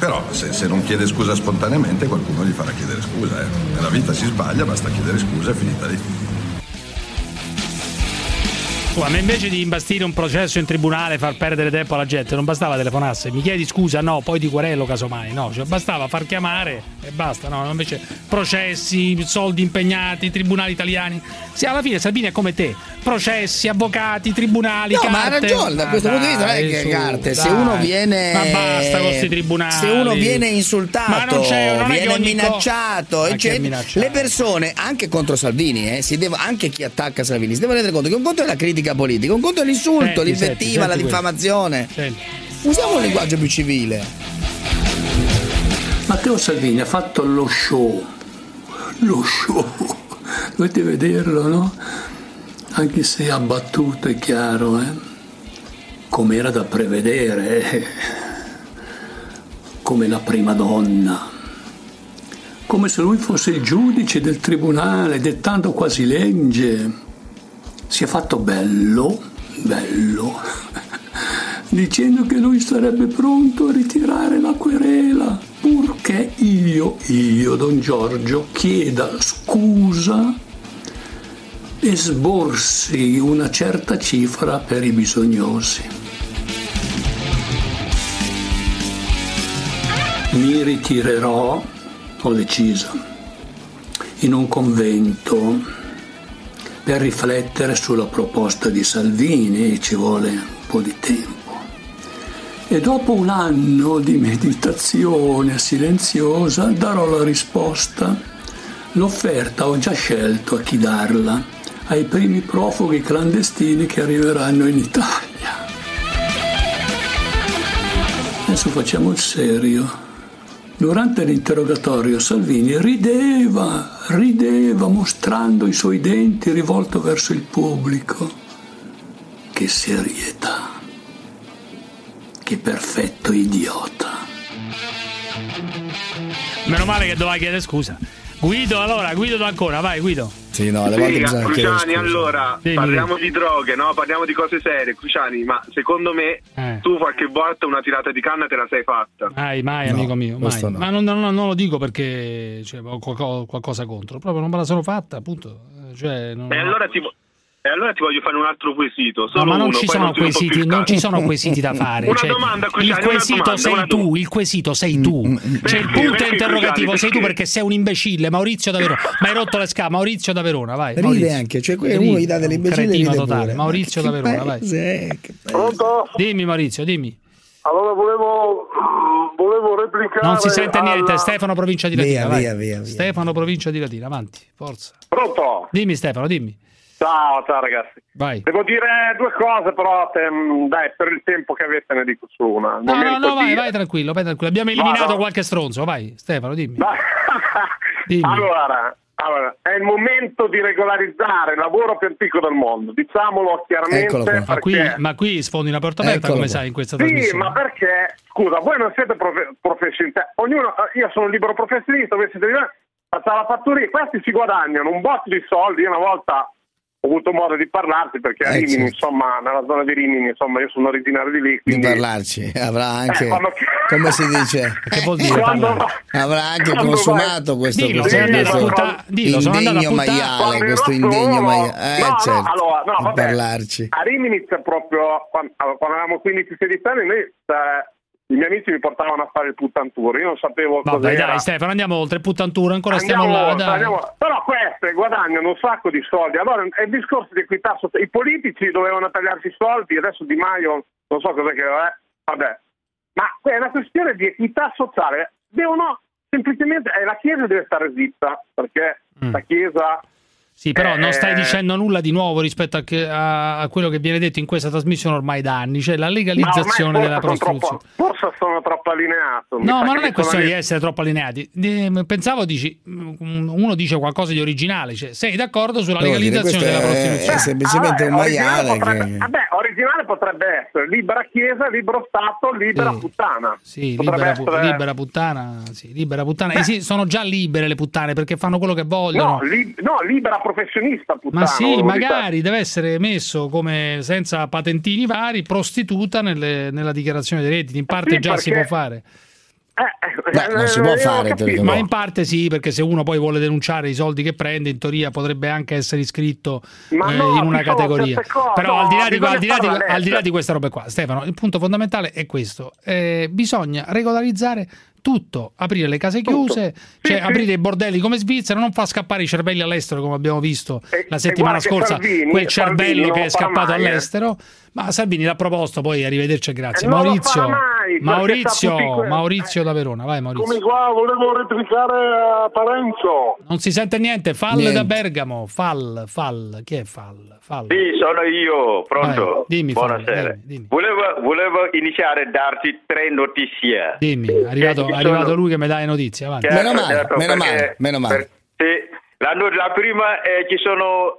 Però se, se non chiede scusa spontaneamente qualcuno gli farà chiedere scusa. eh. Nella vita si sbaglia, basta chiedere scusa e finita lì. Scusa, ma invece di imbastire un processo in tribunale e far perdere tempo alla gente, non bastava telefonasse, mi chiedi scusa, no, poi ti querelo casomai, no, cioè bastava far chiamare e basta, no, invece processi, soldi impegnati, tribunali italiani. Sì, alla fine Salvini è come te, processi, avvocati, tribunali, No, carte. ma ha ragione, da questo Ma punto di vista non è che su, carte, se dai. uno viene Ma basta con questi tribunali. Se uno viene insultato, Ma non c'è- non viene minacciato, eccetera, le persone anche contro Salvini, eh, si deve- anche chi attacca Salvini, si deve rendere conto che un conto è la critica politica, un conto è l'insulto, Senti, l'invettiva, senti, la diffamazione. Senti. Usiamo un linguaggio più civile. Matteo Salvini ha fatto lo show, lo show, dovete vederlo, no? Anche se abbattuto è chiaro, eh? come era da prevedere, eh? come la prima donna, come se lui fosse il giudice del tribunale, dettando quasi legge. Si è fatto bello, bello, (laughs) dicendo che lui sarebbe pronto a ritirare la querela, purché io, io, Don Giorgio, chieda scusa e sborsi una certa cifra per i bisognosi. Mi ritirerò, ho deciso, in un convento per riflettere sulla proposta di Salvini, ci vuole un po' di tempo. E dopo un anno di meditazione silenziosa darò la risposta. L'offerta ho già scelto a chi darla, ai primi profughi clandestini che arriveranno in Italia. Adesso facciamo il serio. Durante l'interrogatorio Salvini rideva, rideva mostrando i suoi denti rivolto verso il pubblico. Che serietà, che perfetto idiota. Meno male che doveva chiedere scusa. Guido, allora, Guido d'Ancona, vai Guido. Sì, no, alle Sì, volte bisogna chiedere Cruciani, allora Dimmi, parliamo di droghe, no? Parliamo di cose serie, Cruciani, ma secondo me Eh. tu qualche volta una tirata di canna te la sei fatta. Mai, mai, No, amico mio, mai. no. Ma non, non- non lo dico perché cioè, ho qualco- qualcosa contro, proprio non me la sono fatta, appunto. Eh, Cioè, non- E allora ti, e allora ti voglio fare un altro quesito. No, Solo ma non uno, ci sono quesiti, il non ci sono quesiti da (laughs) fare. Una cioè, domanda, il Cruciani, una quesito domanda, sei tu, il quesito sei tu. Cioè, il punto Perché, interrogativo sei tu perché? sei un imbecille. Maurizio da Verona. Ma hai rotto le scale. Maurizio da Verona, vai. Ride Maurizio. anche, cioè Ride. uno gli dà delle imbecille ride totale. pure. Maurizio da Verona, vai. paese è? Pronto? Dimmi Maurizio, dimmi. Allora volevo, volevo replicare. Non si sente alla- niente, Stefano Provincia di Via, Latina. vai. via, via, via. Stefano Provincia di Latina, avanti, forza. Pronto? Dimmi Stefano, dimmi. Ciao, ciao ragazzi. Vai. Devo dire due cose, però te- mm, dai, per il tempo che avete ne dico su una. No, no, no, vai, vai tranquillo, vai tranquillo. Abbiamo eliminato Vado. qualche stronzo, vai. Stefano, dimmi. (laughs) Dimmi. Allora, allora, è il momento di regolarizzare il lavoro più antico del mondo, diciamolo chiaramente. Ma qui, ma qui sfondi una porta aperta, Eccolo come qua. sai, in questa Sì, trasmissione. ma perché, scusa, voi non siete profe- professionisti, ognuno, io sono un libero professionista, voi siete liberi, faccio la fattoria, questi si guadagnano un botto di soldi, io una volta ho avuto modo di parlarti perché a Eh, Rimini, certo. insomma, nella zona di Rimini, insomma, io sono originario di lì, Di quindi... parlarci, avrà anche, Eh, quando- (laughs) come si dice, Che vuol dire Quando- avrà anche Quando consumato questo, Dillo, questo, questo puttà- dillo, indegno maiale, questo indegno maiale, eh no, no, certo, allora, no, di vabbè. parlarci. A Rimini c'è proprio, quando, quando avevamo 15-16 anni, noi, eh, i miei amici mi portavano a fare il puttantour, io non sapevo dai, cos'era. dai, Stefano, andiamo oltre. Il puttantura, ancora Andiamo stiamo là. Dai. andiamo- Però queste guadagnano un sacco di soldi. Allora è il discorso di equità sociale. I politici dovevano tagliarsi i soldi, adesso Di Maio non so cos'è che è, vabbè. Ma è una questione di equità sociale. Devono semplicemente, eh, la Chiesa deve stare zitta, perché Mm. la Chiesa... Sì, però non Eh, stai dicendo nulla di nuovo rispetto a, che- a- a quello che viene detto in questa trasmissione ormai da anni, cioè la legalizzazione della prostituzione. troppo- forse sono troppo allineato. No, ma non è questione di essere troppo allineati. Eh, Pensavo, dici, mm, uno dice qualcosa di originale, cioè, sei d'accordo sulla legalizzazione della è- prostituzione? è semplicemente un Ah, originale maiale potrebbe- che... Vabbè, originale potrebbe essere libera chiesa, libero stato, libera puttana. Sì, libera, pu- essere- libera puttana, sì, libera puttana. Eh sì, sono già libere le puttane perché fanno quello che vogliono. No, li- no, libera professionista puttana. Ma sì, volevo dire. magari deve essere messo come senza patentini vari, prostituta nelle- nella dichiarazione dei redditi. In parte Sì, già si può perché- fare. Eh, Beh, non si può fare, teoricamente. Ma in parte sì, perché se uno poi vuole denunciare i soldi che prende, in teoria potrebbe anche essere iscritto eh, no, in una categoria. Però no, al, di là di, al, di là fare al di là di queste robe qua, Stefano, il punto fondamentale è questo: Eh, bisogna regolarizzare tutto, aprire le case chiuse, cioè sì. aprire i bordelli come Svizzera, non far scappare i cervelli all'estero come abbiamo visto la settimana scorsa, Salvini- quel cervello Salvini che è scappato mai, eh. all'estero. Ma Salvini l'ha proposto, poi arrivederci e grazie. Eh, non Maurizio, mai, Maurizio, Maurizio da Verona, vai Maurizio. Come qua volevo replicare a Parenzo. Non si sente niente, Fall Niente. da Bergamo, Fall, Fall, chi è Fall? Fall. Sì, sono io, pronto? Vai, dimmi, Buonasera. Fabio, Volevo, volevo iniziare a darti tre notizie. Dimmi, è arrivato, Che è ci sono- arrivato lui che mi dà le notizie, avanti. Certo, Meno male, certo, meno male, meno male. per- sì, la, la prima è ci sono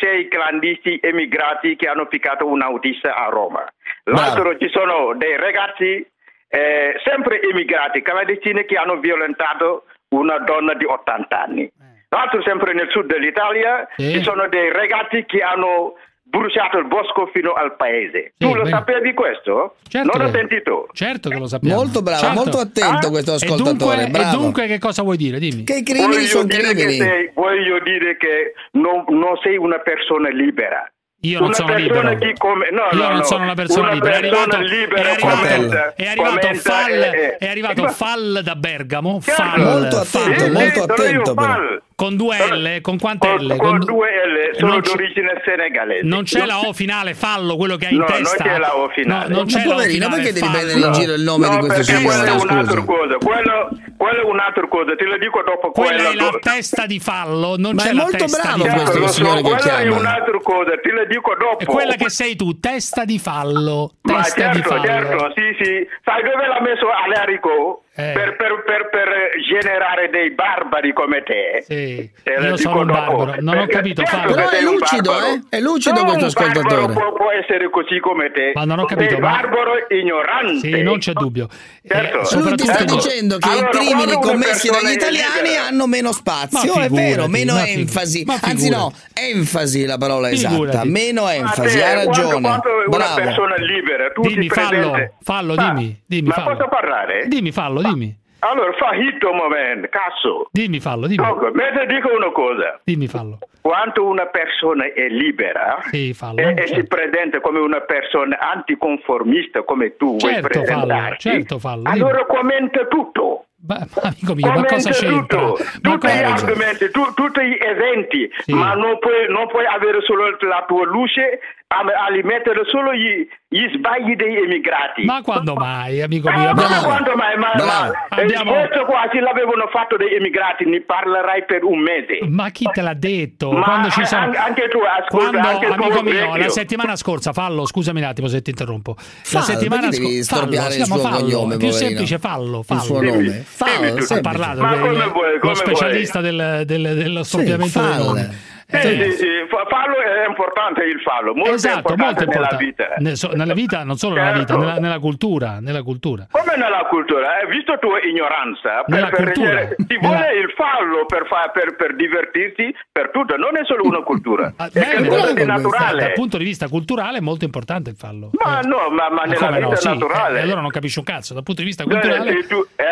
sei clandestini emigrati che hanno piccato un autista a Roma. L'altro ci sono dei ragazzi eh, sempre emigrati, clandestini che hanno violentato una donna di 80 anni. L'altro sempre nel sud dell'Italia Sì. ci sono dei ragazzi che hanno bruciato il bosco fino al paese. Sì, tu lo bene. sapevi questo? Certo non ho che- sentito. Certo che lo sappiamo. Molto bravo, Certo. molto attento Ah, questo E ascoltatore, dunque, e dunque che cosa vuoi dire? Dimmi. Che i crimini voglio sono dire crimini. Che sei, voglio dire che non, non sei una persona libera. Io non una sono persona libero. Come, no, Io no, non no. sono una persona libera. È persona arrivato, libera è arrivato, commenta- è arrivato commenta, Fall, eh, è arrivato Fall da Bergamo. Certo. Fall, Molto attento, Fall. Sì, molto attento. Fall. Con due L, con quante Con, L? con du- due L, sono non c'è- d'origine senegalese. Non c'è la O finale, fallo, quello che hai in No, non testa. c'è la O finale. No, non Ma c'è la O poverino, finale, perché devi prendere in giro il nome no, di questo signore? quello è un'altra cosa. Quello, quello è un'altra cosa, te lo dico dopo Quella quello. è la testa di fallo, non Ma c'è è la molto testa bravo di fallo. questo lo so, signore che quella è chiama. un'altra cosa, te lo dico dopo. È quella che sei tu, testa di fallo, Ma testa di certo, fallo. certo, sì, sì. Sai dove l'ha messo Alerico? Eh. per, per- per- per generare dei barbari come te. Sì, Te io sono un barbaro, non ho capito, certo Fabio. Però è lucido, eh? È lucido No, questo un barbaro ascoltatore. Può, può essere così come te. Ma non ho capito, Sei ma- barbaro ignorante. Sì, non c'è dubbio. Certo. Eh, Lui ti sta dicendo che Allora, i crimini commessi dagli italiani libera- hanno meno spazio, Ma è vero, figurati, meno ma enfasi. ma Anzi no, figurati. enfasi è la parola esatta, Figurati. meno Ma enfasi, te, ha quando- ragione. quando una Bravo. persona libera, tu Dimmi, fallo, fallo, Ma- dimmi, dimmi, Ma fallo. posso parlare? Dimmi, fallo, dimmi. Allora, fa hit un momento, cazzo. Dimmi, fallo, dimmi. Dunque, mentre dico una cosa, Dimmi, fallo. quando una persona è libera Sì, fallo. e, e si presenta come una persona anticonformista come tu vuoi Certo, fallo, presentarti, certo, fallo. allora commenta tutto. Ma, amico mio, ma cosa c'entra? tutto, Ma tutti gli argomenti, tu- tutti gli eventi, Sì. ma non puoi, non puoi avere solo la tua luce a, a rimettere solo gli, gli sbagli degli emigrati. Ma quando mai, amico Eh, mio? ma Abbiamo- quando mai? Ma, Bravo. ma- eh, Abbiamo- questo qua se l'avevano fatto degli emigrati, ne parlerai per un mese. Ma chi te l'ha detto? Ma Quando ci sono... an- anche tu, ascolta, Quando, anche amico mio, vecchio. la settimana scorsa, fallo, scusami un attimo se ti interrompo. La Fallo, settimana perché devi scorsa, fallo, si il suo fallo, cognome, più poverino? semplice fallo, Il fallo. suo Dimmi, nome. Fallo. Ha parlato come vuoi, lo come specialista del, del- dello storpiamento fallo. nomi. Eh, Eh, sì, sì, fa- fallo è importante il fallo, molto esatto, molto importante nella importante. vita. So- nella vita, non solo nella vita, Certo. nella, nella cultura, nella cultura. Come nella cultura, hai visto tua ignoranza? Nella cultura. ti Nella- vuole il fallo per, fa- per, per divertirsi, per tutto, non è solo una cultura, Ah, è bene, qualcosa di dal naturale. punto di vista culturale è molto importante il fallo. Ma Eh, no, ma, ma nella come no? vita Sì, naturale. eh, allora non capisci un cazzo. Dal punto di vista Eh, culturale. sì, tu- eh,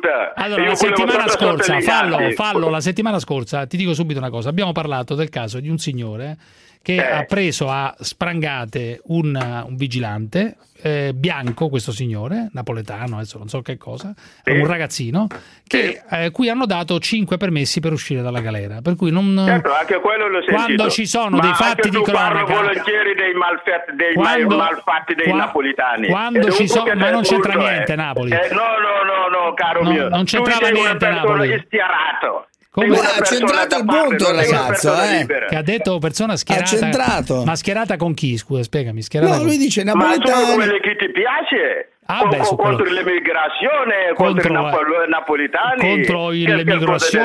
ascolta, Allora, la settimana scorsa, fallo, fallo, la settimana scorsa, ti dico subito una cosa, abbiamo parlato del caso di un signore che Eh. ha preso a sprangate un, un vigilante eh, bianco, questo signore, napoletano, adesso non so che cosa, Sì. un ragazzino, che, eh, cui hanno dato 5 permessi per uscire dalla galera. Per cui non... Certo, anche quello l'ho sentito. Quando ci sono Ma dei fatti di cronaca- volentieri dei, malfatti, dei Quando- mal- malfatti dei qua- napolitani. quando ci sono- ma non c'entra brutto, niente eh. Napoli. Eh, no, no, no, no, caro No, mio. non c'entrava niente Napoli. Stiarato. Come- Ha centrato il parte, punto il ragazzo, eh. Che ha detto persona schierata. centrato. Ma schierata con chi? Scusa, spiegami. Schierata No, con- lui dice Ma sono napoletani. quelle che ti piace? Ah, beh, co- su quello- contro l'immigrazione, contro, Contro i la- napol- napolitani, contro e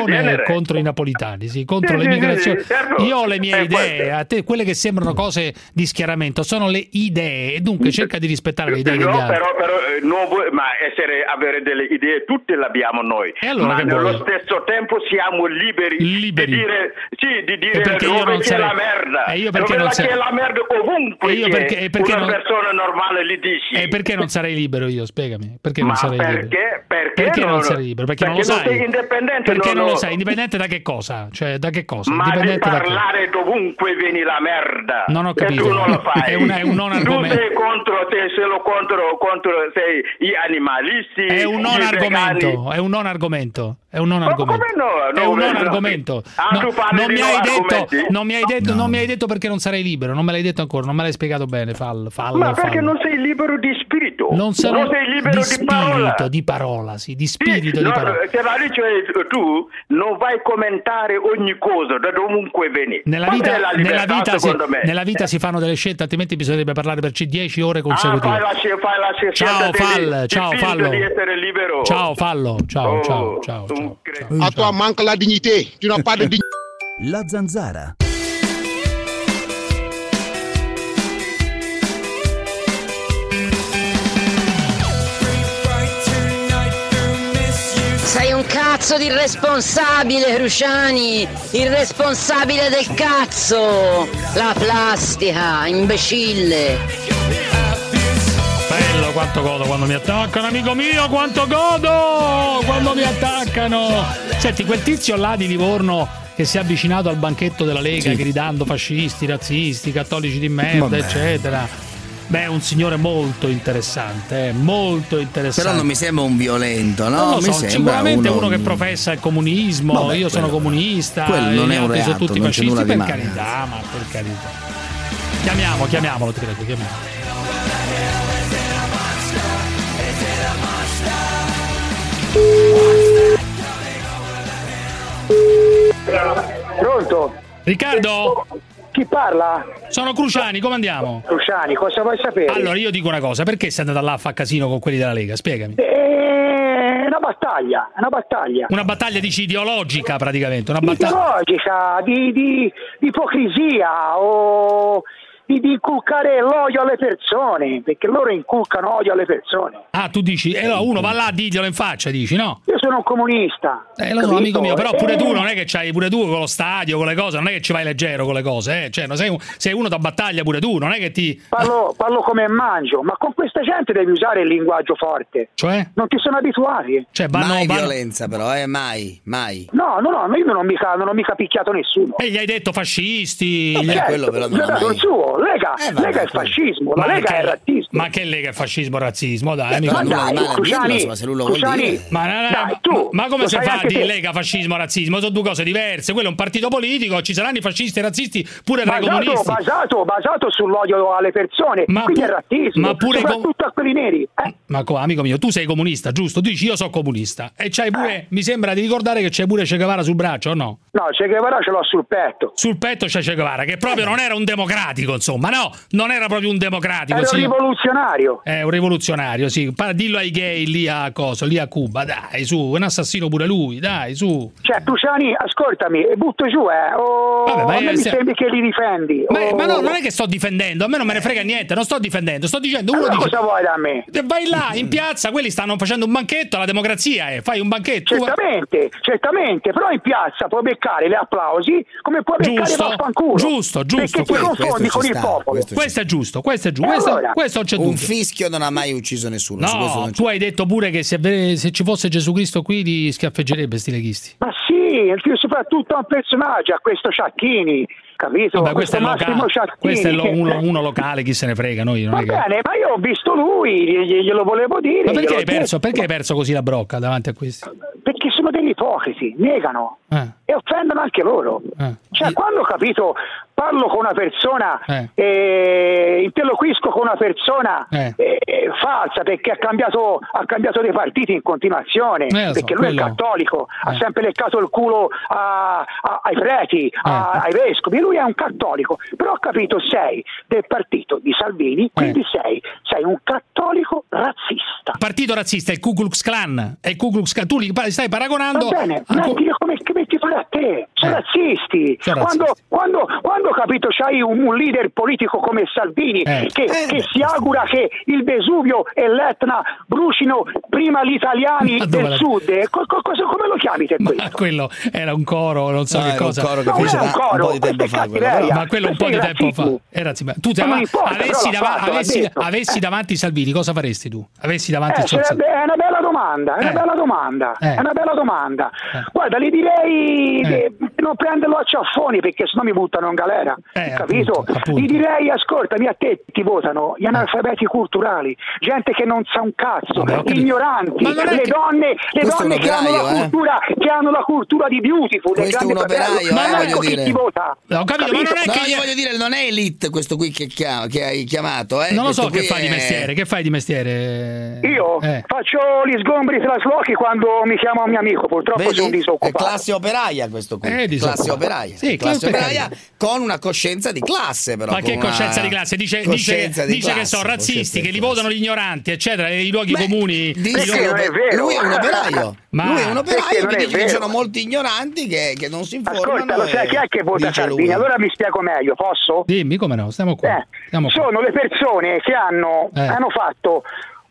genere. contro i napolitani, sì, contro Sì, l'immigrazione. sì, certo. Io ho le mie Eh, idee, a te quelle che sembrano cose di schieramento sono le idee, e dunque cerca di rispettare le idee No, però, però eh, vuoi- ma essere, avere delle idee tutte le abbiamo noi, E allora ma nello vuoi? stesso tempo siamo liberi, Liberi. di dire, sì, di dire perché io dove non c'è sarei- la merda, E io perché dove non c'è la merda ovunque E io perché- perché una non- persona normale gli dici. E perché non sarei libero io? Spiegami. Perché non Ma sarei libero? perché? Perché, Perché non non, sarei libero? Perché, non lo perché sai. sei indipendente. Perché non non lo lo- sai? Indipendente da che cosa? Cioè, da che cosa? Ma di parlare dovunque vieni la merda. Non ho capito. E tu non lo fai. È un- è un non Tu argomento. sei contro, te solo contro, contro sei gli animalisti. È un non argomento, vegani. è un non argomento, è un non argomento. come no? È No, un non no. argomento. Ah, No, tu non mi no hai detto, non mi hai detto, non mi hai detto perché non sarei libero, non me l'hai detto ancora, non me l'hai spiegato bene, fallo, fallo, Ma perché fallo. non sei libero di spirito? Non sono sei libero di di, parola. spirito, di parola, sì, di Sì, spirito di no, parola. che la dice tu non vai a commentare ogni cosa da dovunque vieni. Nella vita, la nella, libertà, vita si, secondo me? nella vita si fanno delle scelte, altrimenti bisognerebbe parlare per 10 ore Ah, consecutive. fai la, fai la Ciao, di- Fall, di ciao, fallo. di essere libero. Ciao, fallo. Ciao, Oh, ciao, ciao, ciao. À toi manque la dignité. Tu pas de dignité. La zanzara. Sei un cazzo di irresponsabile, Cruciani! Irresponsabile del cazzo! La plastica, imbecille! Bello quanto godo quando mi attaccano, amico mio, quanto godo quando mi attaccano. Senti, quel tizio là di Livorno che si è avvicinato al banchetto della Lega Sì. gridando fascisti, razzisti, cattolici di merda, Vabbè. eccetera. Beh, è un signore molto interessante, eh, molto interessante. Però non mi sembra un violento, no? Non lo mi so, sembra sicuramente uno, uno che professa il comunismo, Vabbè, io sono quello- comunista, quello non è un altri sono reato, tutti fascisti, per male, carità, ma per carità. Chiamiamo, chiamiamolo, ti prego, chiamiamolo. Pronto? Riccardo? Chi parla? Sono Cruciani, come andiamo? Cruciani, cosa vuoi sapere? Allora, io dico una cosa, perché sei andato là a fare casino con quelli della Lega? Spiegami. Eh, no, battaglia, è una battaglia. Una battaglia dici ideologica praticamente, una battaglia Ideologica, di, di, di ipocrisia o di, di inculcare l'odio alle persone, perché loro inculcano odio alle persone. Ah, tu dici, e allora uno va là, diglielo in faccia, dici, no? Io sono un comunista. Eh, lo so, amico mio, però pure tu Eh, non è che c'hai pure tu con lo stadio, con le cose, non è che ci vai leggero con le cose, eh? Cioè, non sei, un- sei uno da battaglia pure tu, non è che ti. Parlo, parlo come mangio, ma con questa gente devi usare il linguaggio forte. Cioè? Non ti sono abituati. Cioè, mai violenza però, eh, mai, mai. No, no, no, io non ho mica, non ho mica picchiato nessuno. E gli hai detto fascisti. Vabbè, gli hai- quello però non l'ha dato il suo. Lega, Lega è fascismo, la Lega è razzismo. Ma che lega fascismo razzismo? Dai, amico ma dai, Cruciani, Cruciani, Ma, no, no, dai, tu, ma come lo si fa a dire te. lega, fascismo, razzismo? Sono due cose diverse. Quello è un partito politico, ci saranno i fascisti e razzisti pure tra i Basato, comunisti. basato, basato sull'odio alle persone, Ma quindi pu- è razzismo, ma pure soprattutto a quelli neri. Eh, Ma co- amico mio, tu sei comunista, giusto? Tu dici io sono comunista. E c'hai pure, mi sembra di ricordare che c'è pure Che Guevara sul braccio, o no? No, Che Guevara ce l'ho sul petto. Sul petto c'è Che Guevara, che proprio non era un democratico, insomma, no? Non era proprio un democratico. Era sì. Rivoluzionario. È un rivoluzionario, sì. Dillo ai gay lì a cosa, lì a Cuba, dai, su, è un assassino pure lui, dai, su. Cioè, Cruciani, ascoltami, e butto giù, eh. O Vabbè, ma a me io- mi se- sembri che li difendi. Ma, o- ma no, non è che sto difendendo, a me non me ne frega niente, non sto difendendo, sto dicendo uno Allora dice cosa vuoi da me? "Eh, Vai là in piazza, quelli stanno facendo un banchetto, la democrazia è, fai un banchetto. tu- Certamente, certamente, però in piazza puoi beccare le applausi come puoi beccare Giusto, vaffanculo. giusto, giusto. Perché ti confondi con il popolo. Questo è giusto, questo è giusto. E Questo, allora? questo c'è Un dubbio. fischio non ha mai ucciso nessuno. su questo No, tu hai detto pure che se, se ci fosse Gesù Cristo qui li schiaffeggerebbe sti leghisti. Ma sì, soprattutto a un personaggio, a questo Sciacchini, capito? Vabbè, questo è, Massimo locale, Sciacchini. questo è lo- uno, uno locale, chi se ne frega, noi non Va è che... bene, ma io ho visto lui, gli- glielo volevo dire. Ma perché hai, perso, perché hai perso così la brocca davanti a questi? Perché sono degli ipocriti, negano Eh. e offendono anche loro. Cioè, quando ho capito, parlo con una persona, Eh. eh, interloquisco con una persona Eh. eh, eh, falsa perché ha cambiato, ha cambiato dei partiti in continuazione, Eh, so, perché lui quello- è cattolico, ha sempre leccato il culo a- a- ai preti, a- ai vescovi, lui è un cattolico, però ho capito, sei del partito di Salvini, quindi sei, sei un cattolico razzista. Partito razzista è il Ku Klux Klan. È il Ku Klux Klan. Tu li stai paragonando. Va bene, a- mettili come che metti fare a te, sono Eh. razzisti. Sono Quando, razzisti. quando, quando capito c'hai un, un leader politico come Salvini Eh. che, che si augura che il Vesuvio e l'Etna brucino prima gli italiani Ma del la- sud, eh, co- co- cosa- come lo chiami te questo? Ma quello era un coro, non so No, che era un cosa. coro che No, fece un coro, po' di tempo fa. quello. Ma quello un po' di tempo fa. Era. Tu non importa, avessi, l'ha avessi- avessi davanti Salvini, cosa faresti tu? Avessi davanti Eh, sarebbe- è una bella domanda, è una Eh. bella domanda, Eh. è una bella domanda. Guarda, gli direi Eh. di non prenderlo a ciaffoni perché sennò mi buttano in galera, Eh, capito? appunto, appunto. Gli direi, ascoltami, a te ti votano gli analfabeti culturali, gente che non sa un cazzo, Vabbè, capito. ignoranti, le che- donne, le donne che, hanno la eh. cultura, che hanno la cultura di Beautiful, Questo è un operaio, fratello. eh, Ma voglio ecco chi dire. ti vota. Ho capito, ma non è No, che io voglio dire, non è elite questo qui che, chiama- che hai chiamato. Eh. Non lo so che fai di è- mestiere, che fai di mestiere? Io Eh. faccio gli sgombri traslochi quando mi chiama un mio amico, purtroppo Vedi? sono È disoccupato. Operaia questo qui. Eh, classe operaia. Sì, classe per operaia con una coscienza di classe, però. Ma che coscienza di classe? Dice, dice, di dice che classe, sono razzisti, che li votano gli ignoranti, eccetera, i luoghi Beh, comuni. dice luoghi- che non è vero. Lui è un operaio. Ma- lui è un operaio che che ci sono molti ignoranti che, che non si informano. Ascolta, lo sai chi è che vota Salvini? Allora mi spiego meglio, posso? Dimmi come no, stiamo qua. Eh, Stiamo qua. sono le persone che hanno, Eh. hanno fatto,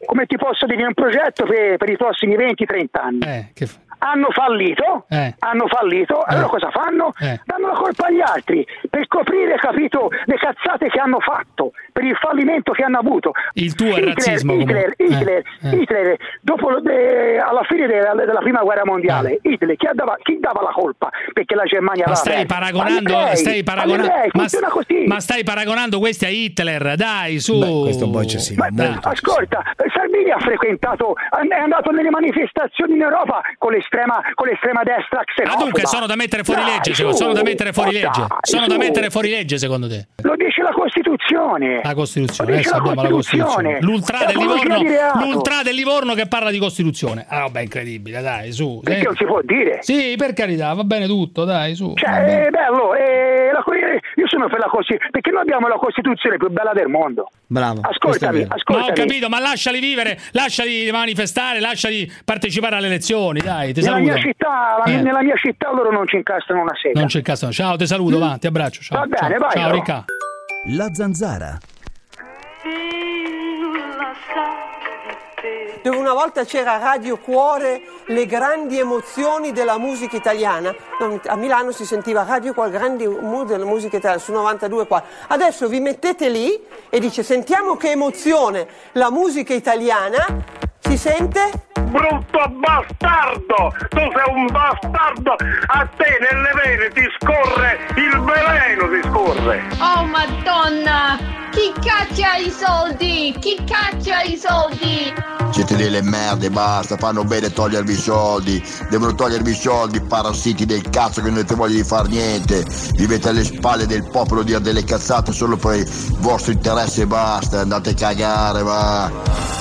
come ti posso dire, un progetto per, per i prossimi 20-30 anni. Eh, che Hanno fallito, Eh. hanno fallito, allora cosa fanno? Eh. Danno la colpa agli altri per coprire, capito, le cazzate che hanno fatto, per il fallimento che hanno avuto. Il tuo è Hitler, razzismo, Hitler, comunque. Hitler, Eh, eh. Hitler, dopo eh, alla fine della, della prima guerra mondiale, Hitler, chi dava, chi dava la colpa? Perché la Germania Ma stai paragonando, ebrei, stai paragonando, ebrei, ma, funziona così. ma stai paragonando questi a Hitler, dai, su. Beh, questo poi c'è sì, Ma- ascolta, Salvini ha frequentato, è andato nelle manifestazioni in Europa con l'estrema, con l'estrema destra Ah, xenofoba. dunque sono da mettere fuori Dai, legge, su, sono da mettere fuori oh, legge. dai, Sono da su. mettere fuori legge, secondo te? Lo dice la Costituzione. La Costituzione, Lo adesso dice la abbiamo la Costituzione. Costituzione. L'ultra È del Livorno, l'ultra del Livorno che parla di Costituzione. Ah, vabbè, incredibile, dai, su. Perché Eh. non si può dire? Sì, per carità, va bene tutto, dai, su. Cioè, è bello, e la- io sono per la Costituzione, perché noi abbiamo la Costituzione più bella del mondo. Bravo. Ascoltami, Ma ho ascoltami. capito, ma lasciali vivere, lasciali manifestare, lasciali partecipare alle elezioni, dai, ti Nella saluto. mia, città, la- Eh. nella mia città loro non ci incastrano una sega. Non c'è il caso. Ciao, ti saluto, va, ti abbraccio. Ciao. Va bene, ciao, vai, ciao però. Ricca. La zanzara. dove una volta c'era Radio Cuore, le grandi emozioni della musica italiana. A Milano si sentiva Radio Cuore, grandi mu- della musica italiana, su 92 qua. Adesso vi mettete lì e dice sentiamo che emozione la musica italiana. Si sente? Brutto bastardo! Tu sei un bastardo! A te nelle vene ti scorre il veleno, ti scorre! Oh madonna! Chi caccia i soldi? Chi caccia i soldi? Siete delle merde, basta, fanno bene togliervi i soldi, devono togliervi i soldi, parassiti del cazzo che non avete voglia di far niente, vivete alle spalle del popolo dire delle cazzate solo per il vostro interesse e basta, andate a cagare, va.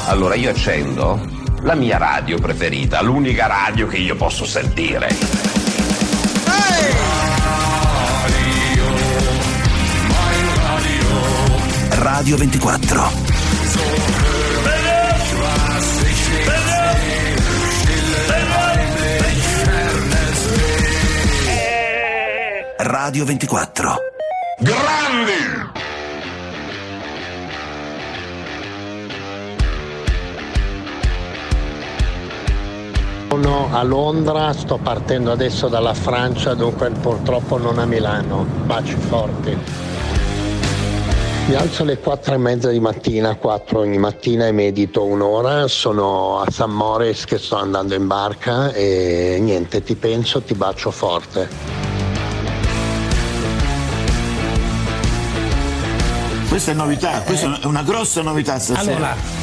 Allora io accendo la mia radio preferita, l'unica radio che io posso sentire. Radio 24. Radio 24. Grandi! Sono a Londra, sto partendo adesso dalla Francia, dunque purtroppo non a Milano. Baci forti. Mi alzo alle 4 e mezza di mattina, 4 ogni mattina e medito un'ora. Sono a San Moritz che sto andando in barca e niente, ti penso, ti bacio forte. Questa è novità, questa è una grossa novità stasera. Allora.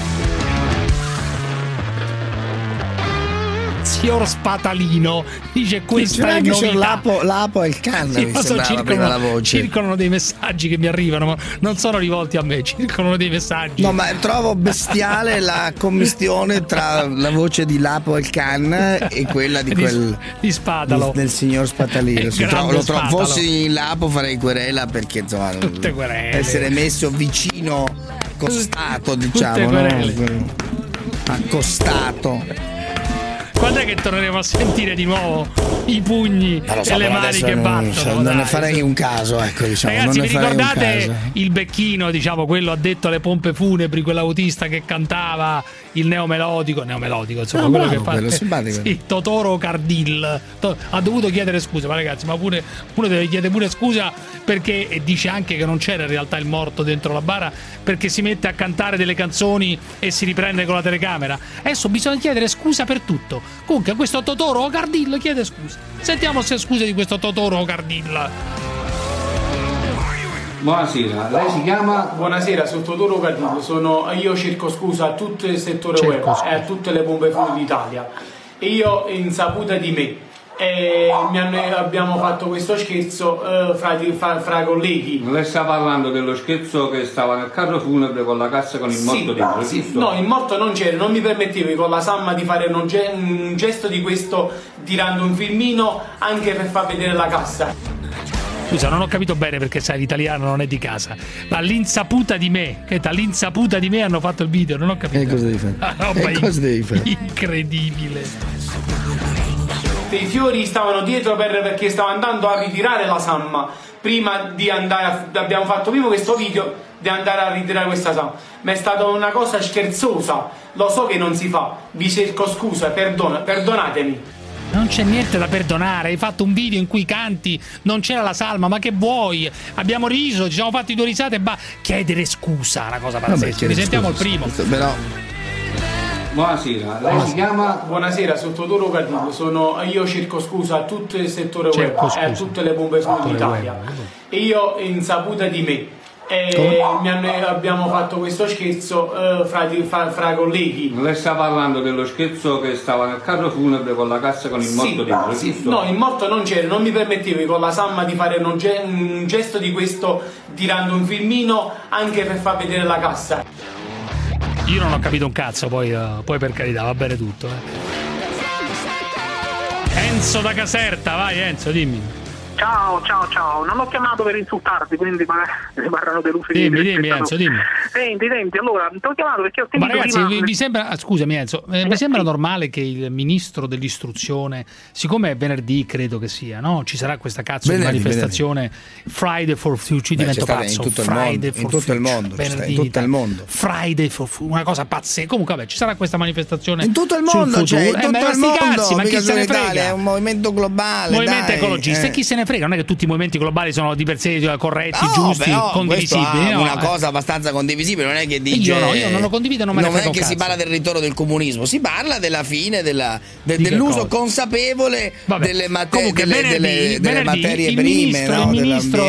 Signor Spatalino dice questa C'era è c'è novità. l'apo, l'apo e il canna, Sì, mi so, circolano, circolano dei messaggi che mi arrivano, ma non sono rivolti a me, circolano dei messaggi. No, ma trovo bestiale la commistione tra la voce di Lapo e il can e quella di Di- quel di Spatalo. del signor Spatalino. Grande trovo- lo Spatalo. fossi in Lapo farei querela perché insomma Tutte querele. essere messo vicino accostato, diciamo, no? accostato. Quando è che torneremo a sentire di nuovo i pugni so, e le mani che non- battono? non dai, ne farei un caso, ecco, diciamo, Ragazzi, non vi ricordate il becchino, diciamo, quello addetto alle pompe funebri, quell'autista che cantava il neomelodico, neomelodico, insomma, Ah, quello bravo, che fa quello, simpatico. (laughs) Sì, Totoro Cardil. To- ha dovuto chiedere scusa, ma ragazzi, ma pure uno deve chiedere pure scusa perché e dice anche che non c'era in realtà il morto dentro la bara perché si mette a cantare delle canzoni e si riprende con la telecamera. Adesso bisogna chiedere scusa per tutto. Comunque, questo Totoro Cardil chiede scusa. Sentiamo se scuse di questo Totoro Cardil. Buonasera, lei si chiama? Buonasera, Sottotoro Cardillo, sono io cerco scusa a tutto il settore Cerco web scusa. e a tutte le pompe funebri d'Italia. E io insaputa di me. E mi hanno- abbiamo fatto questo scherzo eh, fra, di- fra- fra colleghi. Lei sta parlando dello scherzo che stava nel carro funebre con la cassa con il morto Sì, dentro, sì, giusto? no, il morto non c'era, non mi permettevi con la Samma di fare un, ge- un gesto di questo tirando un filmino anche per far vedere la cassa. Scusa, non ho capito bene perché sai l'italiano non è di casa. Ma all'insaputa di me, che all'insaputa di me hanno fatto il video, non ho capito. E cosa devi fare? (laughs) Ah, roba E cosa devi fare? Incredibile. I fiori stavano dietro per- perché stavo andando a ritirare la Samma. Prima di andare, a- abbiamo fatto prima questo video di andare a ritirare questa Samma. Ma è stata una cosa scherzosa. Lo so che non si fa. Vi cerco scusa, perdona, perdonatemi. Non c'è niente da perdonare, hai fatto un video in cui canti, non c'era la salma, ma che vuoi? Abbiamo riso, ci siamo fatti due risate e ba- chiedere scusa, una cosa Vabbè, pazzesca. chiede Risentiamo il primo. Però Buonasera, lei si chiama? Buonasera, Sottotoro Cardillo, sono io cerco scusa a tutto il settore web e a scusa. tutte le pompe Settore d'Italia. E io insaputa di me. E mi hanno- abbiamo fatto questo scherzo eh, fra, fra- fra colleghi. Lei sta parlando dello scherzo che stava nel carro funebre con la cassa con il morto Sì, dentro, sì, giusto? no, il morto non c'era, non mi permettevi con la Samma di fare un, ge- un gesto di questo tirando un filmino anche per far vedere la cassa. Io non ho capito un cazzo, poi, eh, poi per carità, va bene tutto. eh. Enzo da Caserta, vai Enzo, dimmi. Ciao, ciao, ciao. Non ho chiamato per insultarti, quindi mi (laughs) parranno delusi. di- Dimmi, dimmi, Enzo, dimmi. Senti, senti, allora, ti ho chiamato perché ho Ma sentito ragazzi, prima... vi, vi sembra, ah, scusami Enzo, eh, vi sembra normale che il ministro dell'istruzione, siccome è venerdì credo che sia, no? ci sarà questa cazzo Venerdì, di manifestazione Friday for Future, Beh, divento pazzo, in tutto il Friday mondo, for in tutto il mondo, venerdì in tutto il mondo. Friday for Future, una cosa pazzesca. Comunque vabbè, ci sarà questa manifestazione In tutto il mondo, cioè, in Eh, tutto ma il mondo, cazzi, ma chi se ne in Italia, frega? è un movimento globale. Movimento dai, ecologista, eh. e chi se ne frega? Non è che tutti i movimenti globali sono di per sé corretti, No, giusti, però condivisibili. no? una Eh. cosa abbastanza condivisibile, non è che dice Io no, io non lo condivido, non me ne Non è frega che un si cazzo. parla del ritorno del comunismo, si parla della fine della- de- dell'uso consapevole Vabbè, delle, mate- comunque, delle- venerdì- delle- delle materie prime, ministro, no, il, ministro,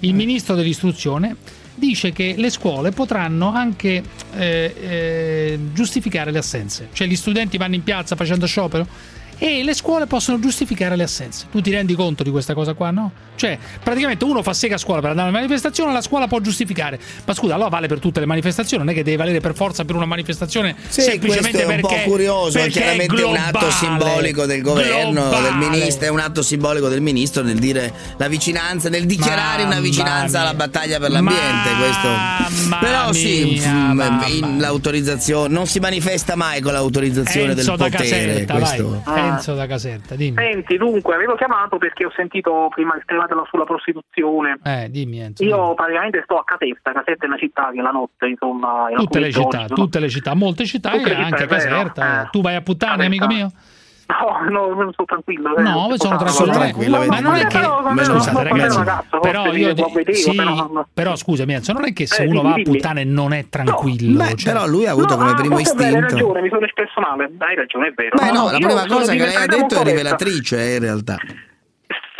il ministro dell'istruzione dice che le scuole potranno anche eh, eh, giustificare le assenze. Cioè gli studenti vanno in piazza facendo sciopero e le scuole possono giustificare le assenze. Tu ti rendi conto di questa cosa qua, no? Cioè, praticamente uno fa sega a scuola per andare a una manifestazione, la scuola può giustificare. Ma scusa, allora vale per tutte le manifestazioni, non è che deve valere per forza per una manifestazione Sì, semplicemente questo è un perché po' curioso, è chiaramente un atto globale, simbolico del governo, globale. del ministro, è un atto simbolico del ministro nel dire la vicinanza, nel dichiarare una Mamma vicinanza alla mia. battaglia per l'ambiente. questo. Però sì, mia, mm, in- l'autorizzazione non si manifesta mai con l'autorizzazione Enzo del potere. Caserta, questo. vai. Enzo da Caserta, dimmi. Senti, dunque, avevo chiamato perché ho sentito prima il tema della, sulla prostituzione. Eh, dimmi Enzo. Io praticamente sto a Caserta, Caserta è una città che la notte, insomma... Tutte le come città, Giorgio, tutte le città, molte città Tutte e città, anche vero. Caserta. Eh. Tu vai a puttane, amico mio? No, no, non sto tranquillo. eh, No, sono tranquillo. tranquillo. Ma Ma non è che. però, Ma Scusate, sono ragazzi. ragazzo, Però io. vedevo, sì, però- però scusami, Enzo, non è che se Eh, uno dimmi, va a puttane non è tranquillo. Beh, cioè. però lui ha avuto come ah, primo vero, Hai istinto. ragione, mi sono espresso male. Hai ragione, è vero. Beh, no, No, la prima sono cosa che lei ha detto è rivelatrice, eh, in realtà.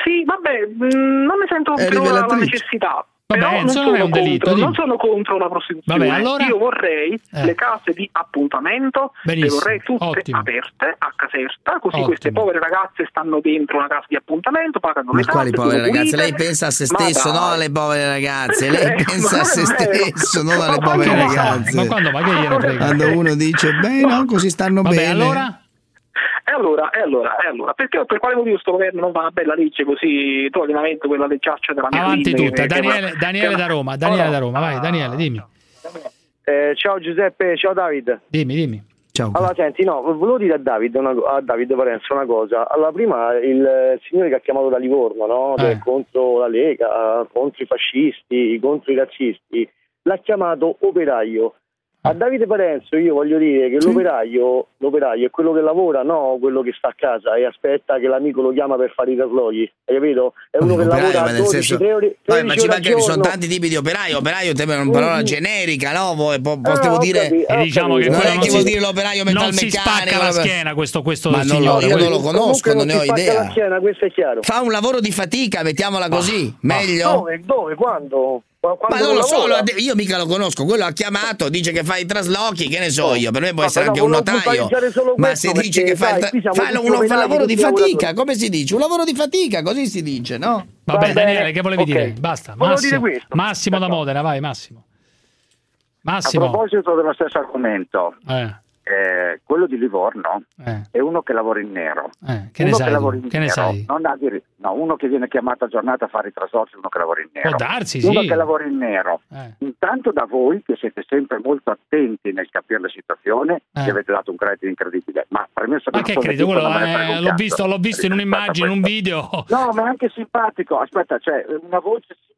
Sì, vabbè, mh, non ne sento più la, necessità. Vabbè, Però Enzo, non è sono un delitto, contro, non sono contro la prostituzione. Vabbè, allora? Io vorrei Eh. le case di appuntamento, le vorrei tutte ottimo. aperte a Caserta, così Ottimo. queste povere ragazze stanno dentro una casa di appuntamento, pagano Ma le quali povere ragazze? pulite. Lei pensa a se stesso, non alle povere ragazze. (laughs) Lei Eh, pensa a se stesso, non alle povere ragazze. Ma quando? Ma che gliene frega? Quando uno dice, beh, no, così stanno Vabbè, bene. allora? E allora, e allora, e allora, perché per quale motivo sto governo non fa una bella legge così toglie la mente quella leggiaccia della mia Avanti figlia, tutta. che- Daniele, che- Daniele che- da Roma, Daniele da Roma, vai, Daniele, dimmi. Eh, ciao Giuseppe, ciao David. Dimmi, dimmi. Ciao. Allora, senti, no, volevo dire a David, una, a David Parenzo una cosa. Allora, prima il eh, signore che ha chiamato da Livorno, no? Eh. Del- contro la Lega, contro i fascisti, contro i razzisti, l'ha chiamato operaio. A Davide Parenzo io voglio dire che l'operaio, l'operaio è quello che lavora, no quello che sta a casa e aspetta che l'amico lo chiama per fare i traslochi. Hai capito? È uno che Operaio, lavora ma nel 12, senso- 13 ore, Vabbè, ma 13 ci ore manca che sono tanti tipi di operaio. Operaio è una parola mm. generica, no? Voi po- Ah, dire. capito, E diciamo che non è non che si- vuol dire l'operaio non si metalmeccanico. spacca la schiena questo, questo Ma non lo- signore. io non lo Comunque conosco, non ne si ho spacca idea. la schiena, questo è chiaro. Fa un lavoro di fatica, mettiamola così. Meglio? Dove? Dove? Quando? Ma non lo so, io mica lo conosco. Quello ha chiamato, dice che fa i traslochi, che ne so io. Per me può Ma essere anche un notaio. Ma si dice che fa, il tra- fa un, un lavoro di fatica. Come si dice? Un lavoro di fatica, così si dice, no? Vabbè, Va Daniele, bene, che volevi ok. dire? Basta. Massimo, dire. Massimo da Modena, vai, Massimo. A Massimo. proposito dello stesso argomento, Eh, eh, quello di Livorno eh, è uno che lavora in nero. eh, che ne uno sai? che in Che ne nero sai? non ha diri- no, uno che viene chiamato a giornata a fare i traslochi, uno che lavora in nero. Può darsi, uno sì. che lavora in nero. Eh. Intanto da voi che siete sempre molto attenti nel capire la situazione, Eh. ci avete dato un credito incredibile. Ma premesso Ma non che credo? Quello, ne l'ho visto, l'ho visto in un'immagine, in un video. No, ma è anche simpatico. Aspetta, c'è una voce simpaticissima.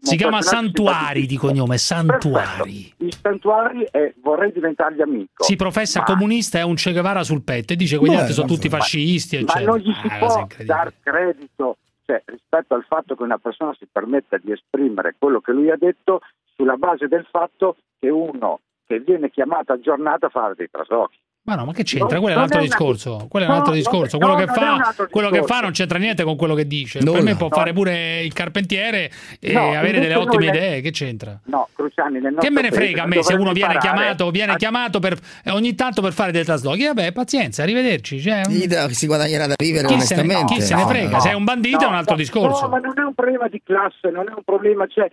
Si chiama Santuari di cognome, Santuari. Il Santuari è vorrei diventargli amico. Si professa Ma- comunista, è un Che Guevara sul petto e dice quegli altri sono ma- tutti fascisti, Ma eccetera. non gli si Ah, può dar credito cioè, rispetto al fatto che una persona si permetta di esprimere quello che lui ha detto sulla base del fatto che uno che viene chiamato a giornata a fare dei traslochi. Ma no, ma che c'entra? Quello è un altro una- discorso. Quello è un altro no, discorso. no, Quello, che, fa, quello che fa non c'entra niente con quello che dice. Nulla. Per me può No. fare pure il carpentiere e No, avere delle ottime idee. Che c'entra? No, Cruciani, nel Che me ne frega a me se uno viene chiamato, viene a- chiamato per, eh, ogni tanto per fare dei traslochi. Vabbè, pazienza, arrivederci. Cioè, si guadagnerà da vivere chi, se ne, onestamente. chi se ne frega? no. Se è un bandito è un altro no, discorso. No, ma non è un problema di classe, non è un problema, cioè,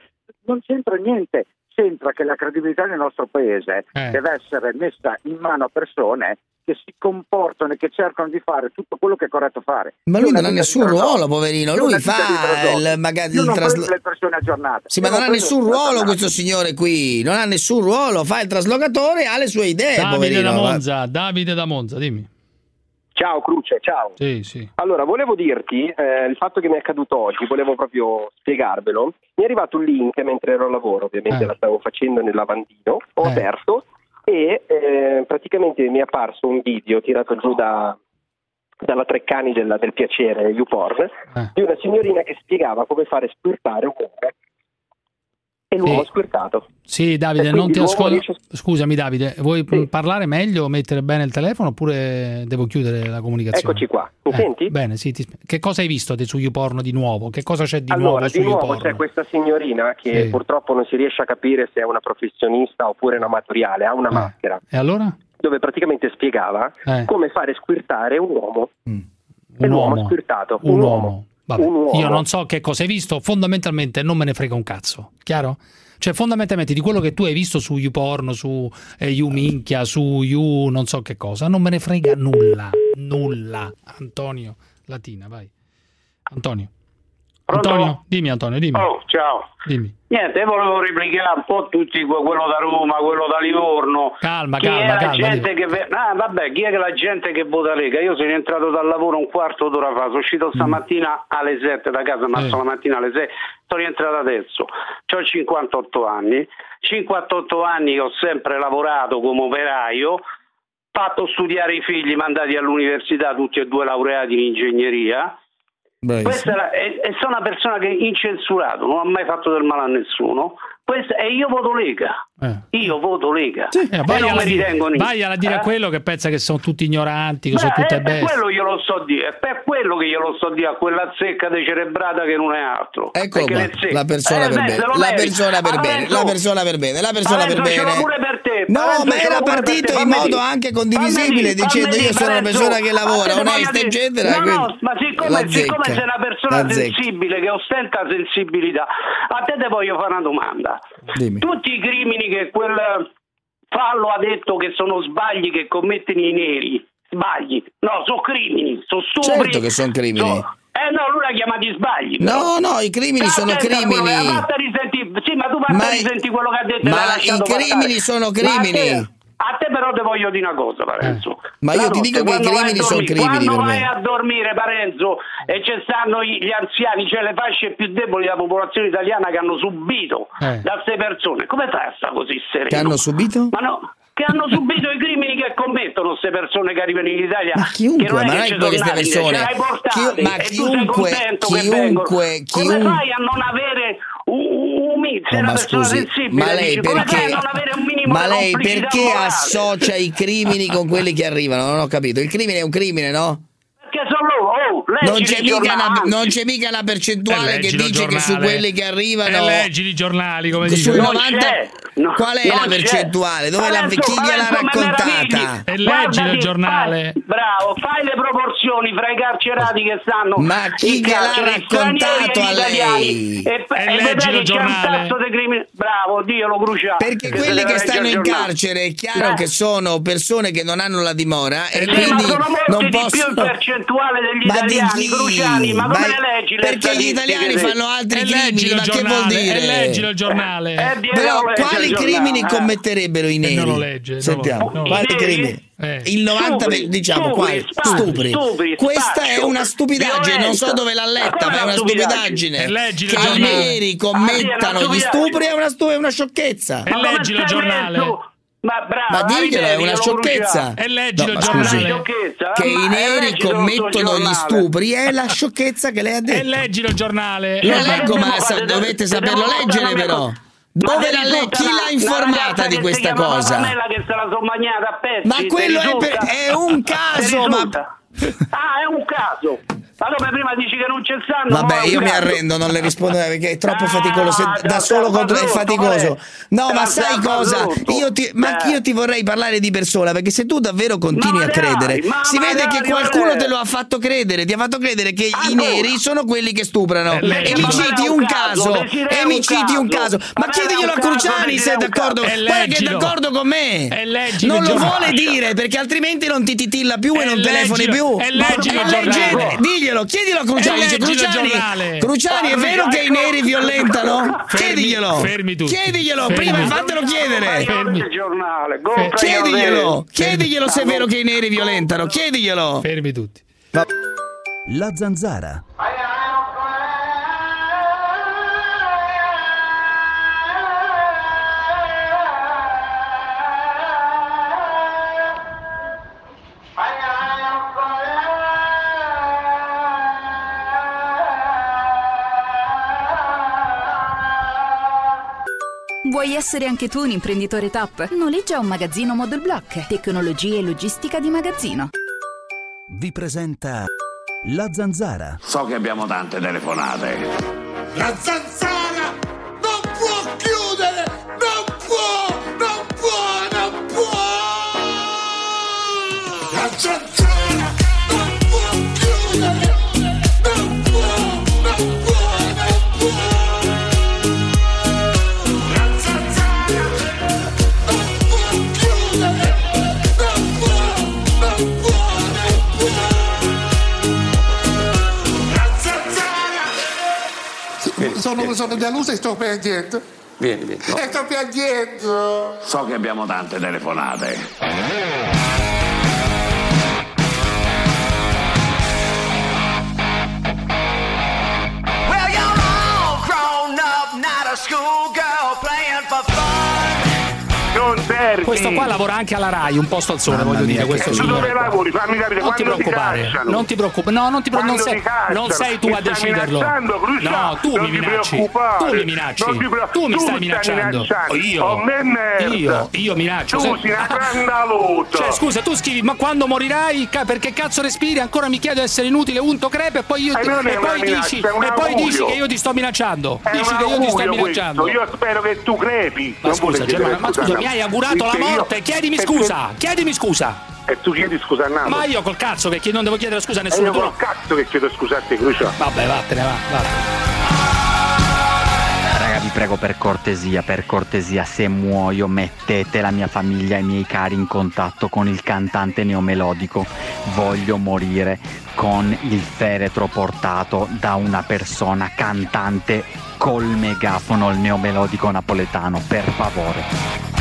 non c'entra niente. C'entra che la credibilità del nostro paese Eh. deve essere messa in mano a persone che si comportano e che cercano di fare tutto quello che è corretto fare. Ma lui non ha nessun ruolo, poverino. Lui fa il, magari il traslo- le persone aggiornate. Sì, ma non ha nessun ruolo questo signore qui. Non ha nessun ruolo. Fa il traslocatore, ha le sue idee, Davide poverino. da Monza, Davide da Monza, dimmi. Ciao Cruce, ciao. Sì, sì. Allora, volevo dirti, eh, il fatto che mi è accaduto oggi, volevo proprio spiegarvelo. Mi è arrivato un link mentre ero al lavoro, ovviamente Eh. la stavo facendo nel lavandino, ho Eh. aperto e eh, praticamente mi è apparso un video tirato giù da, dalla Treccani della- del piacere, YouPorn, Eh. di una signorina che spiegava come fare squirtare un uomo. E l'uomo Sì. ha squirtato. Sì, Davide, non ti ascolto. riesce- Scusami, Davide, vuoi mh, parlare meglio, mettere bene il telefono oppure devo chiudere la comunicazione? Eccoci qua, mi Eh, senti? Bene, sì. ti- Che cosa hai visto te su YouPorn di nuovo? Che cosa c'è di allora, nuovo su di nuovo YouPorn? c'è questa signorina che Sì. purtroppo non si riesce a capire se è una professionista oppure una amatoriale, ha una maschera, E allora? dove praticamente spiegava Eh. come fare squirtare un uomo. E Un uomo. squirtato. Un uomo. Vabbè. Io non so che cosa hai visto, fondamentalmente non me ne frega un cazzo, chiaro? Cioè, fondamentalmente di quello che tu hai visto su YouPorn, su eh, YouMinchia, su You non so che cosa, non me ne frega nulla, nulla. Antonio, Latina, vai. Antonio. Pronto? Antonio, dimmi Antonio, dimmi. Oh, ciao. Dimmi. Niente, io volevo replicare un po' tutti, que- quello da Roma, quello da Livorno. Calma, chi calma, è la calma, gente che ve- ah, vabbè, chi è che la gente che vota Lega? Io sono entrato dal lavoro un quarto d'ora fa, sono uscito stamattina alle 7 da casa, ma Mm. Eh. la mattina alle 6, sono rientrato adesso. Ho 58 anni, 58 anni che ho sempre lavorato come operaio, fatto studiare i figli, mandati all'università, tutti e due laureati in ingegneria. Questa è e, sono una persona che incensurato, non ha mai fatto del male a nessuno. Questa- e io voto Lega. Io voto Lega. Eh, e vai, non alla mi dire, ritengo niente. vai alla dire Eh? a quello che pensa che sono tutti ignoranti, che sono Beh, tutte è per bestie. quello glielo so dire, è per quello che glielo sto dire a quella zecca decerebrata che non è altro. Eccolo Perché qua, la persona Eh, per bene, lo la persona per bene, la persona per bene, la persona per bene. pure per te, No, Parenzo ma era partito in modo anche condivisibile dicendo io sono una persona che A lavora, onesta, eccetera. No, no, ma siccome, sei una persona sensibile che ostenta sensibilità, a te te voglio fare una domanda. Dimmi. Tutti i crimini che quel fallo ha detto che sono sbagli che commettono i neri, sbagli, no, sono crimini, sono stupri. Certo che sono crimini. so- eh no, lui l'ha chiamati sbagli. No, no, i crimini sono quello crimini. che- fatta risentire- Sì, ma tu fatti Ma- risentire quello che ha detto. ma i crimini passare. sono crimini. A te però te voglio dire una cosa, Parenzo. Ma io ti dico che i crimini sono crimini Quando vai a dormire, Parenzo, e ci stanno gli anziani, cioè le fasce più deboli della popolazione italiana che hanno subito Eh. da queste persone, come fai a stare così sereno? Che hanno subito? Ma no, che hanno subito i crimini che commettono queste persone che arrivano in Italia. Ma chiunque, che non è ma non è che queste persone- ce l'hai portati, chi- ma e tu sei chiunque- chiunque- vengono. Come fai a non avere un, Oh, una ma scusi, ma lei fai perché, a non avere un minimo ma lei perché associa i crimini con quelli che arrivano? Non ho capito. Il crimine è un crimine, no? Perché sono loro, Non c'è, una, non c'è mica una percentuale Eh, che dice che su giornale. quelli che arrivano. E leggi i giornali, come Sul dice. 90 No, qual è la percentuale? Dove la, chi gliel'ha raccontata? E leggilo il giornale. fai- bravo, fai le proporzioni fra i carcerati che stanno Ma chi in gliel'ha raccontato e a italiani. lei? E, E e vedrai il che giornale. crimini. Bravo, Dio lo brucia. Perché se quelli che stanno in giornale. carcere è chiaro Eh. che sono persone che non hanno la dimora e quindi sono molti non di più possono. in percentuale degli Ma di italiani? Cruciani, ma come leggi le perché gli italiani fanno altri E crimini, ma che vuol dire? e leggilo il giornale. Eh, Dio Però quali crimini giornale, eh. commetterebbero i neri? non lo legge, non lo- Sentiamo, quali crimini? Eh. Il 90 Stupri, diciamo stupri, quali? spacci, Stupri. stupri, Questa è una stupidaggine, non so dove l'ha letta, ma è una stupidaggine. E Che i neri Ah, commettano gli stupri è una, stu- è una sciocchezza. E leggilo il giornale. Ma bravo, Ma diglielo, è una sciocchezza. E leggilo No, giornale. che Ma- i neri commettono gli stupri è la sciocchezza che lei ha E detto. leggilo il giornale. Lo leggo, ma sa- dovete saperlo leggere però. Dove Ma l'ha ti le- risulta chi l'ha informata di questa cosa? Pamela che se la sono bagnata a pezzi. Ma quello è, per- è un caso, ma? Ah, è un caso. Ma come prima dici che non c'è il sanno? Vabbè, io mi arrendo, non le rispondo perché è troppo faticoso. Se da solo contro è faticoso. No, ma sai cosa? Io ti, ma io ti vorrei parlare di persona perché se tu davvero continui a credere, si vede che qualcuno te lo ha fatto credere. Ti ha fatto credere che i neri sono quelli che stuprano. E mi citi un caso. E mi citi un caso. Ma chiediglielo a Cruciani se è d'accordo. Guarda che è d'accordo con me. Non lo vuole dire perché altrimenti non ti titilla più e non telefoni più. Leggilo il giornale. Diglielo, chiedilo a Cruciani. E Dice, Cruciani. Cruciani, è vero che i neri violentano? Fermi- Chiediglielo. fermi tutti. Chiediglielo, Fermi. prima fatelo chiedere. Il giornale. Chiediglielo, chiediglielo se è vero che i neri violentano. Chiediglielo. Fermi tutti. La zanzara. Vuoi essere anche tu un imprenditore top? Noleggia un magazzino Model Block. Tecnologie e logistica di magazzino. Vi presenta La zanzara. So che abbiamo tante telefonate. La zanzara sono, sono deluso e sto piangendo. Vieni, vieni. E sto piangendo. So che abbiamo tante telefonate. Well, you're all grown up, not a schoolgirl. Non servi. Questo qua lavora anche alla Rai, un posto al sole, voglio dire. Questo tu dove lavori? Fammi capire Non ti quando ti preoccupare, cacciano. non ti preoccupare, no, non ti pre- non sei, ti cacciano. non sei tu Mi a deciderlo. No, tu mi ti minacci. preoccupare. Tu mi minacci. Ti preoccupare. Tu mi stai minacciando. Io. Oh. Io, io minaccio. Tu Se- sei una (laughs) grandalota. Cioè, scusa, tu scrivi, ma quando morirai? Perché cazzo respiri? Ancora mi chiedo di essere inutile, unto crepe e poi io Eh, è e poi dici e poi dici che io ti sto minacciando. Dici che io ti sto minacciando. Io spero che tu crepi. Ma scusa, Germano, ma scusa, mi hai augurato la Perché io- morte, chiedimi perché- scusa, chiedimi scusa. E tu chiedi scusa a Napoli. Ma io col cazzo che non devo chiedere scusa a E nessuno. io tu col no. cazzo che chiedo scusa a te, Cruciani. Vabbè, vattene, va, vattene. Raga, vi prego per cortesia, per cortesia, se muoio mettete la mia famiglia e i miei cari in contatto con il cantante neomelodico. Voglio morire con il feretro portato da una persona cantante col megafono, il neomelodico napoletano, per favore.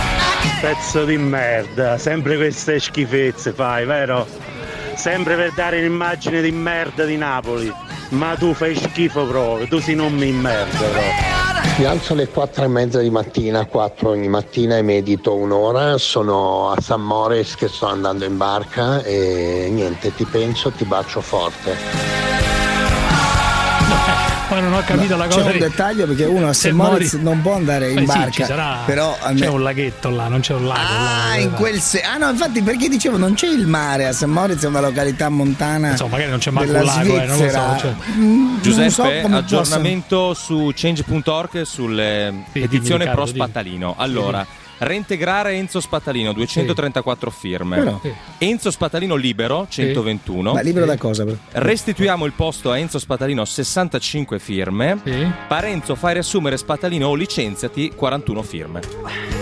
Pezzo di merda, sempre queste schifezze fai, vero? Sempre per dare un'immagine di merda di Napoli. Ma tu fai schifo proprio, tu sei non mi merda proprio. Mi alzo alle 4 e mezza di mattina, 4 ogni mattina e medito un'ora, sono a San Moritz che sto andando in barca e niente, ti penso, ti bacio forte. Ma non ho capito la cosa. C'è un dettaglio perché uno a St. Moritz non può andare in Eh sì, barca. ci sarà- però C'è un laghetto là, non c'è un lago. Ah, là, in là. quel se- ah no, infatti perché dicevo non c'è il mare a St. Moritz è una località montana. Insomma, magari non c'è manco della un lago, eh, non lo so, cioè. Mm, Giuseppe, so aggiornamento su change.org sulle Sì, pro Riccardo, Spattalino. Allora, reintegrare Enzo Spattalino 234 firme. Però. Sì. Enzo Spattalino libero 121. Ma libero da cosa? Restituiamo il posto a Enzo Spattalino 65 firme. Parenzo fai riassumere Spattalino o licenziati 41 firme.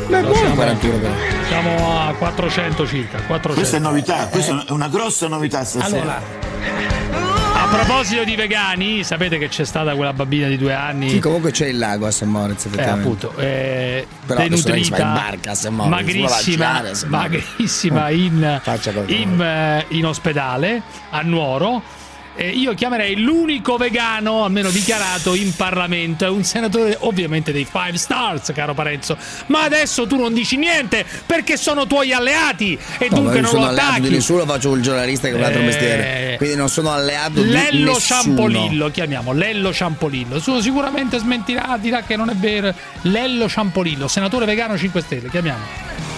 Beh, buono 41 però. Siamo a 400 circa. 400. Questa è novità, questa è una grossa novità stasera. Allora, a proposito di vegani, sapete che c'è stata quella bambina di due anni. Sì, comunque c'è il lago a St. Moritz Eh, appunto, eh, Però denutrita, in barca a St. Moritz, magrissima, magrissima in, qualcosa. in, eh, in ospedale a Nuoro. Eh, io chiamerei l'unico vegano, almeno dichiarato, in Parlamento. È un senatore, ovviamente, dei Five Stars, caro Parenzo. Ma adesso tu non dici niente perché sono tuoi alleati e No, dunque non sono lo alleato di attacchi. nessuno, faccio il giornalista che è un altro Eh. mestiere. Quindi non sono alleato di Lello. Ciampolillo, chiamiamo Lello Ciampolillo. Su, sicuramente smentirà, dirà che non è vero. Lello Ciampolillo, senatore vegano 5 Stelle, chiamiamo.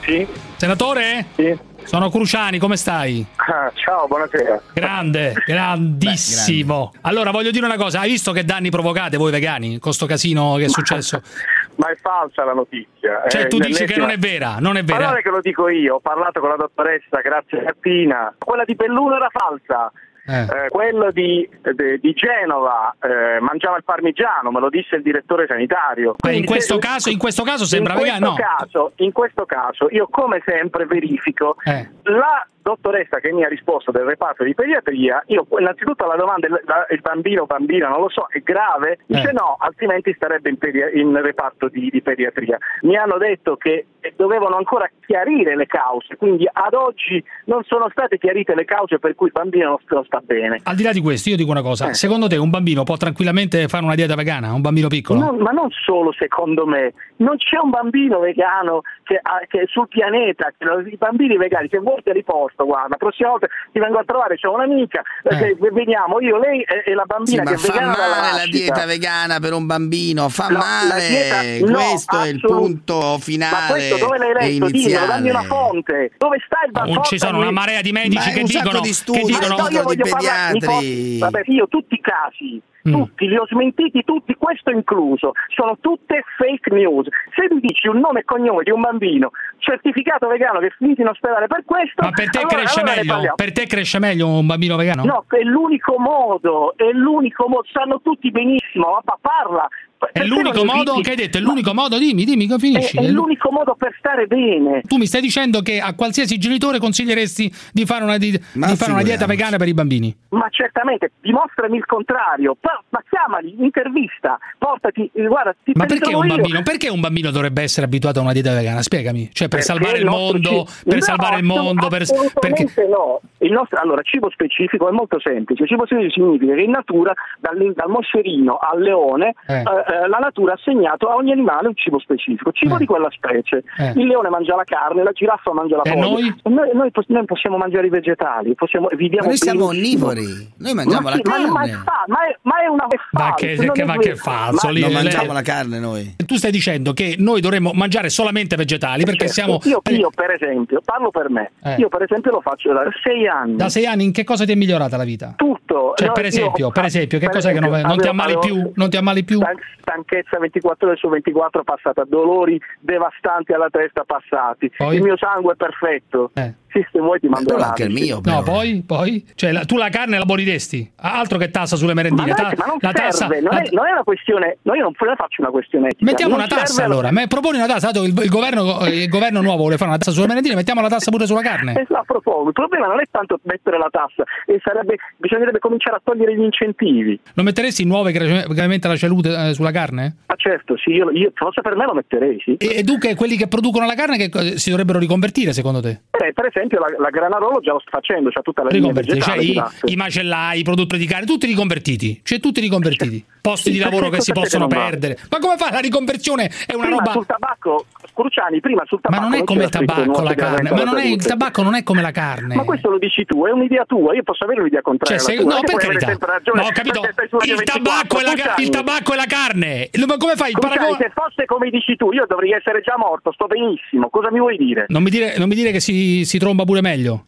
Sì? Senatore? Sì. Sono Cruciani, come stai? Ah, ciao, buonasera. Grande, grandissimo. Beh, grande. Allora, voglio dire una cosa, hai visto che danni provocate voi vegani con sto casino che è successo? (laughs) ma è falsa la notizia. Eh, cioè, eh, tu dici che non è vera, non è vera. Allora che lo dico io, ho parlato con la dottoressa Grazia Pina. quella di Belluno era falsa eh, quello di, de- di Genova eh, mangiava il parmigiano, me lo disse il direttore sanitario. Beh, in questo se- caso, in questo caso sembra in vegano. questo No. caso, in questo caso, io come sempre verifico Eh. la dottoressa che mi ha risposto del reparto di pediatria, io innanzitutto la domanda il, bambino o bambina, non lo so, è grave? Dice Eh. no, altrimenti starebbe in, pedia- in reparto di, di pediatria. Mi hanno detto che dovevano ancora chiarire le cause, quindi ad oggi non sono state chiarite le cause per cui il bambino non, sta bene. Al di là di questo, io dico una cosa. Eh. Secondo te un bambino può tranquillamente fare una dieta vegana? Un bambino piccolo? No, ma non solo secondo me, non c'è un bambino vegano che, che sul pianeta, che i bambini vegani, se vuoi te li porto, guarda, la prossima volta ti vengo a trovare, c'è un'amica, eh, che veniamo io, lei e, e la Sì, bambina ma che è fa vegana male la dieta vegana per un bambino, fa No, la male. dieta- no, questo è il punto finale Ma questo dove l'hai letto? Dimmelo, dammi una fonte. Dove sta il Non ci sono una marea di medici Ma che un sacco dicono, di studi, che dicono no, io voglio parlare- pediatri. posso- Vabbè, io tutti i casi. Tutti, li ho smentiti tutti, questo incluso, sono tutte fake news. Se mi dici un nome e cognome di un bambino certificato vegano che è finito in ospedale per questo, Ma per te allora- cresce allora meglio? Per te cresce meglio un bambino vegano? No, è l'unico modo, è l'unico modo, sanno tutti benissimo, ma pa- parla. È l'unico modo dici- che hai detto, è l'unico modo, dimmi, dimmi, come finisci? È, è È l'u- l'unico modo per stare bene. Tu mi stai dicendo che a qualsiasi genitore consiglieresti di fare una, di- di fare una dieta vegana per i bambini? Ma certamente, dimostrami il contrario. Ma chiamali, intervista, portati, eh, guarda, ti Ma perché un io. bambino? Perché un bambino dovrebbe essere abituato a una dieta vegana? Spiegami. Cioè, per Perché salvare il mondo, ci- per No, salvare il mondo, per, perché no. Il nostro, allora, cibo specifico è molto semplice. Cibo specifico significa che in natura, dal, dal moscerino al leone, Eh. eh, eh, la natura ha assegnato a ogni animale un cibo specifico, cibo di quella specie. Eh. Il leone mangia la carne, la giraffa mangia la E pollo. noi? Noi, noi noi possiamo mangiare i vegetali, possiamo, viviamo Ma noi siamo onnivori, noi mangiamo Ma la sì, ma- Ma, è carne. fa- ma è, ma è una Ma che- che- che vero. falso, Ma- lì- Non lei- mangiamo la carne noi. tu stai dicendo che noi dovremmo mangiare solamente vegetali perché Certo, siamo io, io, per esempio, parlo per me, Eh. io per esempio lo faccio da sei anni. da sei anni in che cosa ti è migliorata la vita? Tutto. Cioè, No, per io- esempio, per esempio, che per cos'è che non, non ti ammali più? Non ti ammali più? Stan- Stanchezza 24 ore su 24 passata, dolori devastanti alla testa passati. Poi? Il mio sangue è perfetto. Eh. Sì, se vuoi ti mando l'analisi. No, poi, poi? Cioè, la- tu la carne la aboliresti? Altro che tassa sulle Ma, merendine. non, ta- ma non la tassa, serve, non, la- è, non è una questione, no, io non ne faccio una questione etica. Mettiamo Non una tassa serve- allora, Me- proponi una tassa, dato il, il governo, il governo nuovo vuole fare una tassa sulle merendine, mettiamo la tassa pure sulla carne. Eh, no, propongo. Il problema non è tanto mettere la tassa, e sarebbe, bisognerebbe cominciare a togliere gli incentivi. Lo metteresti nuove gravemente la salute eh, sulla carne? Ma certo, sì, io, io forse per me lo metterei, sì. E, e dunque quelli che producono la carne che co- si dovrebbero riconvertire secondo te? Eh, per esempio la, la Granarolo già lo sta facendo, c'ha tutta la linea Riconvertiti, cioè i, i macellai, i produttori di carne, tutti riconvertiti, cioè tutti riconvertiti. Posti di lavoro che si possono perdere. Ma come fa la riconversione? È una prima roba. sul tabacco, Cruciani, prima sul Ma tabacco. non è come il tabacco la carne, ma non è, il tabacco non è come la carne. Ma questo lo dici tu, è un'idea tua, io posso avere un'idea Cioè, contraria se, alla tua. no, per carità. ragione, No, ho capito. Il 24, tabacco, la, il tabacco e la carne. Ma come fai? Il paragone? se fosse come dici tu, io dovrei essere già morto, sto benissimo. Cosa mi vuoi dire? Non mi dire, non mi dire che si, si tromba pure meglio.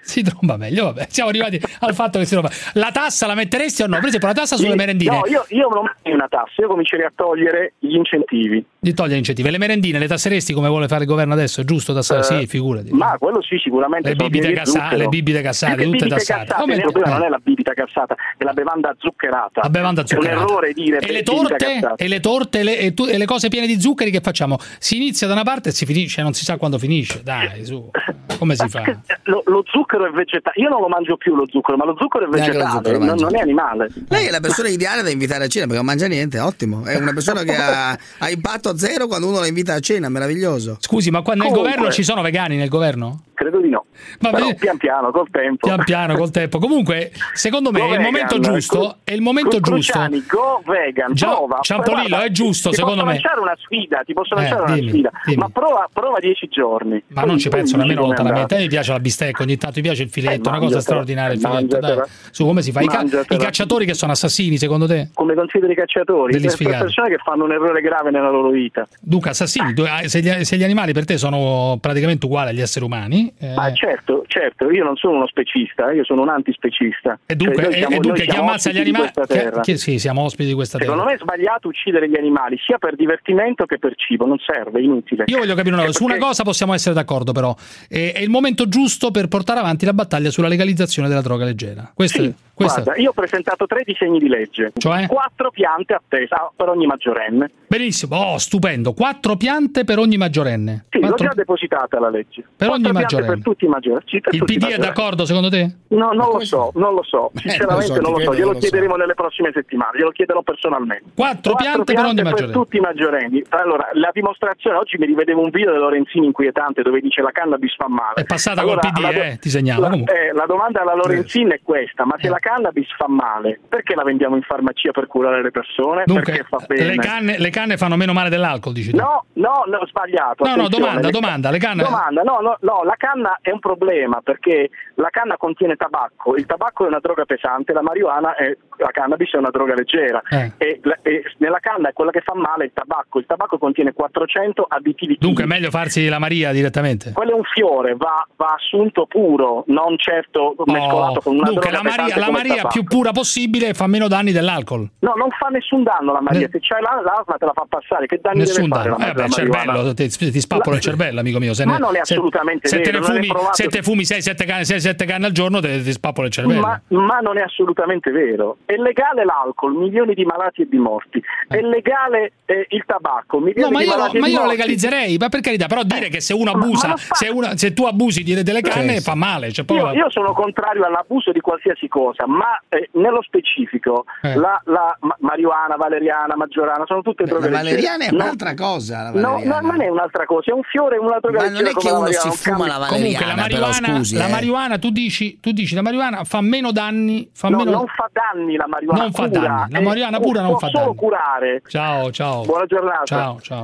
(laughs) Si tromba meglio, vabbè. Siamo arrivati al fatto che si tromba. La tassa la metteresti o no? Per esempio, la tassa sulle Sì, merendine. No, io, io non metterei una tassa, io comincerei a togliere gli incentivi. Di togliere gli incentivi. Le merendine le tasseresti come vuole fare il governo adesso? È giusto tassare? Eh, sì, figurati. Ma quello sì, sicuramente. Le bibite zucchero. le bibite cassate, tutte bibite tassate. cassate, il problema eh. non è la bibita cassata, è la bevanda zuccherata. La bevanda zuccherata. È un errore dire E le torte, e le, torte le, e tu- e le cose piene di zuccheri che facciamo? Si inizia da una parte e si finisce, non si sa quando finisce. Dai, su. Come si fa? Lo, lo zucchero è vegetale. Io non lo mangio più lo zucchero, ma lo zucchero è vegetale, zucchero non, non è animale. Lei è la persona ideale da invitare a cena perché non mangia niente, ottimo. È una persona che ha, (laughs) ha impatto zero quando uno la invita a cena, meraviglioso. Scusi, ma qua nel Comunque- governo ci sono vegani nel governo? Credo di no. Va Però pian piano, col tempo. Pian piano, col tempo. Comunque, secondo me Go è il momento vegan. giusto. È il momento Cru- giusto. Cruciani, go vegan, Gia- prova. Ciampolillo, è giusto, ti secondo posso me. lanciare una sfida, ti posso Eh, lanciare una dimmi, sfida, dimmi. ma prova, prova dieci giorni. Ma non ci penso nemmeno lontanamente. A me piace la bistecca, ogni tanto mi piace il filetto, Eh, una cosa straordinaria il filetto. Dai. Su come si fa? I, ca- i cacciatori che sono assassini, secondo te? Come consideri i cacciatori? Degli sfigati. per persone che fanno un errore grave nella loro vita. Dunque, assassini, ah, se gli, se gli animali per te sono praticamente uguali agli esseri umani, eh, Ma certo, certo, io non sono uno specista, io sono un antispecista. e dunque, Cioè, siamo- e dunque chi ammazza gli animali. che- che- sì, siamo ospiti di questa terra. Secondo me è sbagliato uccidere gli animali, sia per divertimento che per cibo, non serve, è inutile. Io voglio capire una cosa, su una cosa possiamo essere d'accordo però, è, è il momento giusto per portare avanti la battaglia sulla legalizzazione della droga leggera. Questo, Sì, questo- Guarda, io ho presentato tre disegni di legge, Cioè? quattro piante attesa per ogni maggiorenne. Benissimo, oh, stupendo, quattro piante per ogni maggiorenne. Sì, l'ho Quattro- già depositata la legge. Per Quattro ogni maggiorenne. Per tutti i maggiorenni. Per Il PD è d'accordo secondo te? No, non lo so, non lo so. Eh, Sinceramente lo so, non lo so. Glielo non lo so. chiederemo nelle prossime settimane, glielo chiederò personalmente. Quattro piante per ogni maggiorenni. tutti i maggiorenni. Allora, la dimostrazione, oggi mi rivedevo un video di Lorenzini inquietante dove dice la cannabis fa male. È passata Allora, col PD, la do- eh, ti segnalo. La, comunque. eh, la domanda alla Lorenzini è questa, ma Eh. se la cannabis fa male, perché la vendiamo in farmacia per curare le persone? Dunque, perché fa bene? le canne, le canne fanno meno male dell'alcol, dici tu? No, no, no, sbagliato. No, no, domanda, Le- domanda, le canne- Domanda, no, no, no, la canna è un problema perché la canna contiene tabacco, il tabacco è una droga pesante, la marijuana è, la cannabis è una droga leggera Eh. e, la- e nella canna è quella che fa male il tabacco, il tabacco contiene 400 additivi Dunque è meglio farsi la Maria direttamente. Quello è un fiore, va, va assunto puro, non certo mescolato Oh, con una dunque droga la Maria, la Maria più pura possibile fa meno danni dell'alcol. No, non fa nessun danno la Maria, Ne- se c'hai la- l'asma te la fa passare, che danni Nessun deve fare danno. la, Eh la beh, cervello, ti, ti spappola il cervello, amico mio. Se Ma ne- non è se- assolutamente se, te vero, ne non è fumi, provato. se te fumi 6-7 canne, 6-7 canne al giorno, te- ti spappola il cervello. Ma, ma non è assolutamente vero. È legale l'alcol, milioni di malati e di morti. È legale eh, il tabacco, milioni No, ma di io, malati e ma io lo legalizzerei, ma per carità, però dire che se uno abusa, se, una- se tu abusi di- delle canne Sì. fa male. Cioè, Io, io sono contrario all'abuso di qualsiasi cosa, ma eh, nello specifico Eh. la, la ma- marijuana, valeriana, maggiorana sono tutte Beh, droghe la valeriana è un'altra cosa. La No, no, valeriana. non è un'altra cosa, è un fiore, è una droga Ma non è che la uno si fuma la Comunque la però, scusi, la eh. marijuana tu dici, tu dici la marijuana fa meno danni, fa No, meno non fa danni la marijuana, Non fa cura, danni, la eh, marijuana pura non fa solo danni. curare. Ciao, ciao. Buona giornata. Ciao, ciao.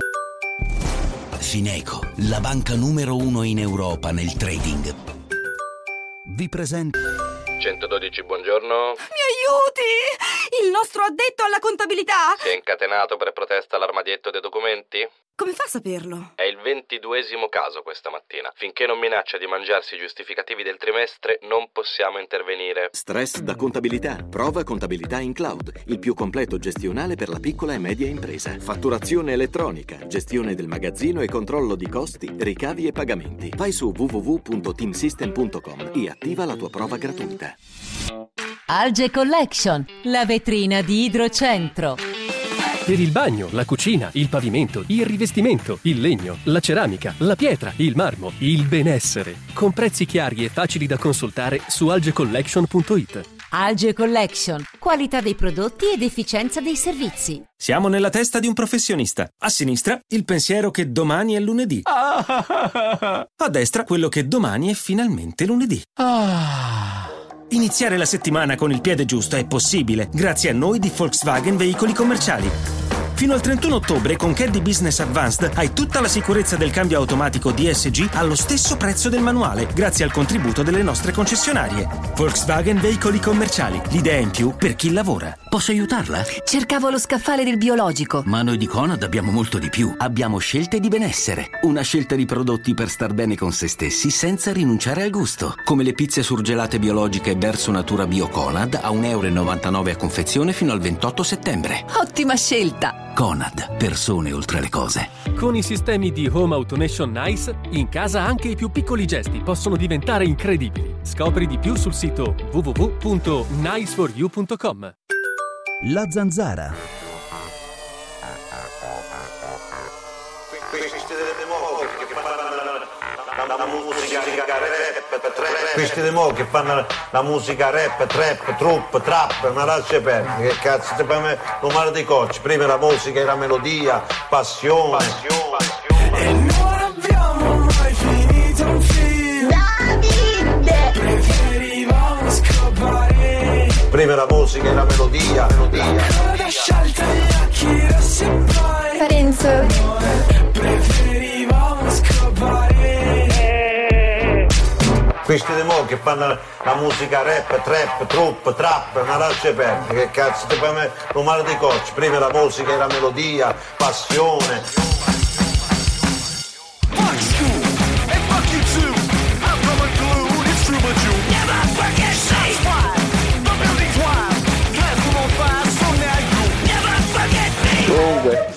Fineco, la banca numero uno in Europa nel trading. Vi presenta 112, buongiorno. Mi aiuti! Il nostro addetto alla contabilità! Si è incatenato per protesta all'armadietto dei documenti? Come fa a saperlo? È il ventiduesimo caso questa mattina. Finché non minaccia di mangiarsi i giustificativi del trimestre, non possiamo intervenire. Stress da contabilità. Prova contabilità in cloud, il più completo gestionale per la piccola e media impresa. Fatturazione elettronica, gestione del magazzino e controllo di costi, ricavi e pagamenti. Vai su www.teamsystem.com e attiva la tua prova gratuita. Alge Collection, la vetrina di Idrocentro. Per il bagno, la cucina, il pavimento, il rivestimento, il legno, la ceramica, la pietra, il marmo, il benessere. Con prezzi chiari e facili da consultare su algecollection.it. Alge Collection, qualità dei prodotti ed efficienza dei servizi. Siamo nella testa di un professionista. A sinistra, il pensiero che domani è lunedì. A destra, quello che domani è finalmente lunedì. Iniziare la settimana con il piede giusto è possibile grazie a noi di Volkswagen Veicoli Commerciali. Fino al 31 ottobre con Caddy Business Advanced hai tutta la sicurezza del cambio automatico DSG allo stesso prezzo del manuale, grazie al contributo delle nostre concessionarie. Volkswagen Veicoli Commerciali, l'idea in più per chi lavora. Posso aiutarla? Cercavo lo scaffale del biologico. Ma noi di Conad abbiamo molto di più. Abbiamo scelte di benessere. Una scelta di prodotti per star bene con se stessi senza rinunciare al gusto. Come le pizze surgelate biologiche Verso Natura Bio Conad a 1,99 euro a confezione fino al 28 settembre. Ottima scelta! Conad, persone oltre le cose. Con i sistemi di Home Automation Nice, in casa anche i più piccoli gesti possono diventare incredibili. Scopri di più sul sito www.niceforyou.com. La zanzara. rap, trap. Questi di mo che fanno la musica rap, trap, trup, trap, una razza aperta. Che cazzo, ti fanno un male di cocci. Prima la musica era melodia, passione. passione, passione. E non abbiamo mai finito un film. Davide! Preferivamo scappare. Prima la musica era melodia, melodia. La coda sciolta gli occhi rossi e poi. Parenzo. Questi di mo che fanno la musica rap, trap, trup, trap, una lascia perdere. Che cazzo ti fai me un male cocci? Prima la musica e la melodia, passione.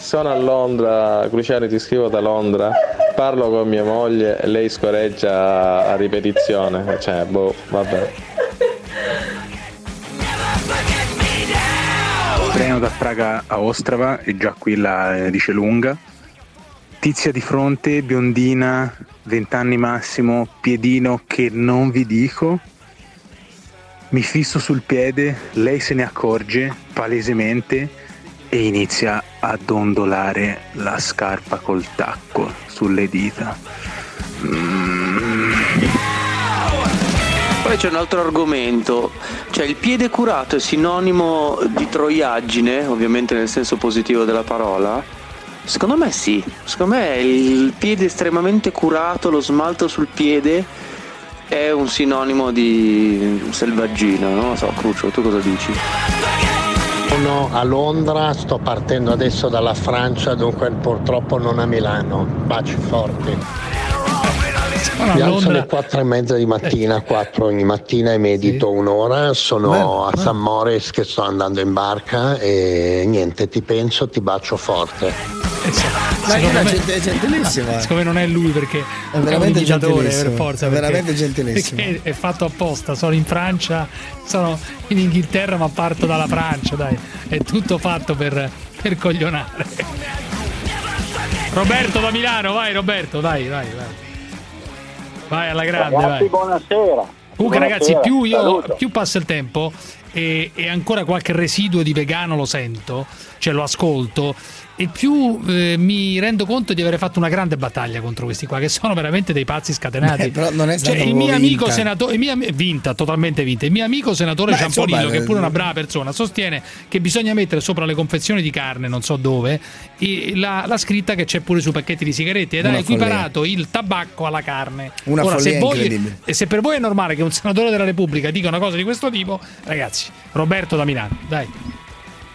Sono a Londra, Cruciani ti scrivo da Londra, parlo con mia moglie e lei scoreggia a ripetizione, cioè, boh, vabbè. Treno da Praga a Ostrava e già qui la eh, dice lunga. Tizia di fronte, biondina, 20 anni massimo, piedino che non vi dico. Mi fisso sul piede, lei se ne accorge palesemente e inizia a dondolare la scarpa col tacco sulle dita. Mm. Poi c'è un altro argomento, cioè il piede curato è sinonimo di troiaggine, ovviamente nel senso positivo della parola. Secondo me sì, secondo me il piede estremamente curato, lo smalto sul piede è un sinonimo di selvaggino, non lo so, Crucio, tu cosa dici? Sono a Londra, sto partendo adesso dalla Francia, dunque purtroppo non a Milano. Baci forti. a Mi alzo alle 4 e mezza di mattina, 4 ogni mattina e medito un'ora. Sono a San Moritz che sto andando in barca e niente, ti penso, ti bacio forte. Ma Secondo è me- gent- è gentilissimo. Siccome non è lui perché È veramente gentilissimo, per forza. è veramente gentilissimo. È fatto apposta. Sono in Francia, sono in Inghilterra, ma parto dalla Francia, dai. È tutto fatto per, per coglionare. Roberto da Milano, vai Roberto, dai, vai, vai. Vai alla grande, Ragazzi, vai. buonasera. Comunque, ragazzi, più, io, più passa il tempo e, e ancora qualche residuo di vegano lo sento, cioè lo ascolto, e più eh, mi rendo conto di aver fatto una grande battaglia contro questi qua, che sono veramente dei pazzi scatenati. Beh, però non è Cioè, stata il mio amico vinta. senatore, il mio vinta, totalmente vinta. Il mio amico senatore Beh, Ciampolillo, insomma, che è pure eh, una brava persona, sostiene che bisogna mettere sopra le confezioni di carne, non so dove, e la, la scritta che c'è pure sui pacchetti di sigarette ed ha Una equiparato il tabacco alla carne. Una Ora, se follia voi, incredibile. e se per voi è normale che un senatore della Repubblica dica una cosa di questo tipo, ragazzi, Roberto da Milano, dai.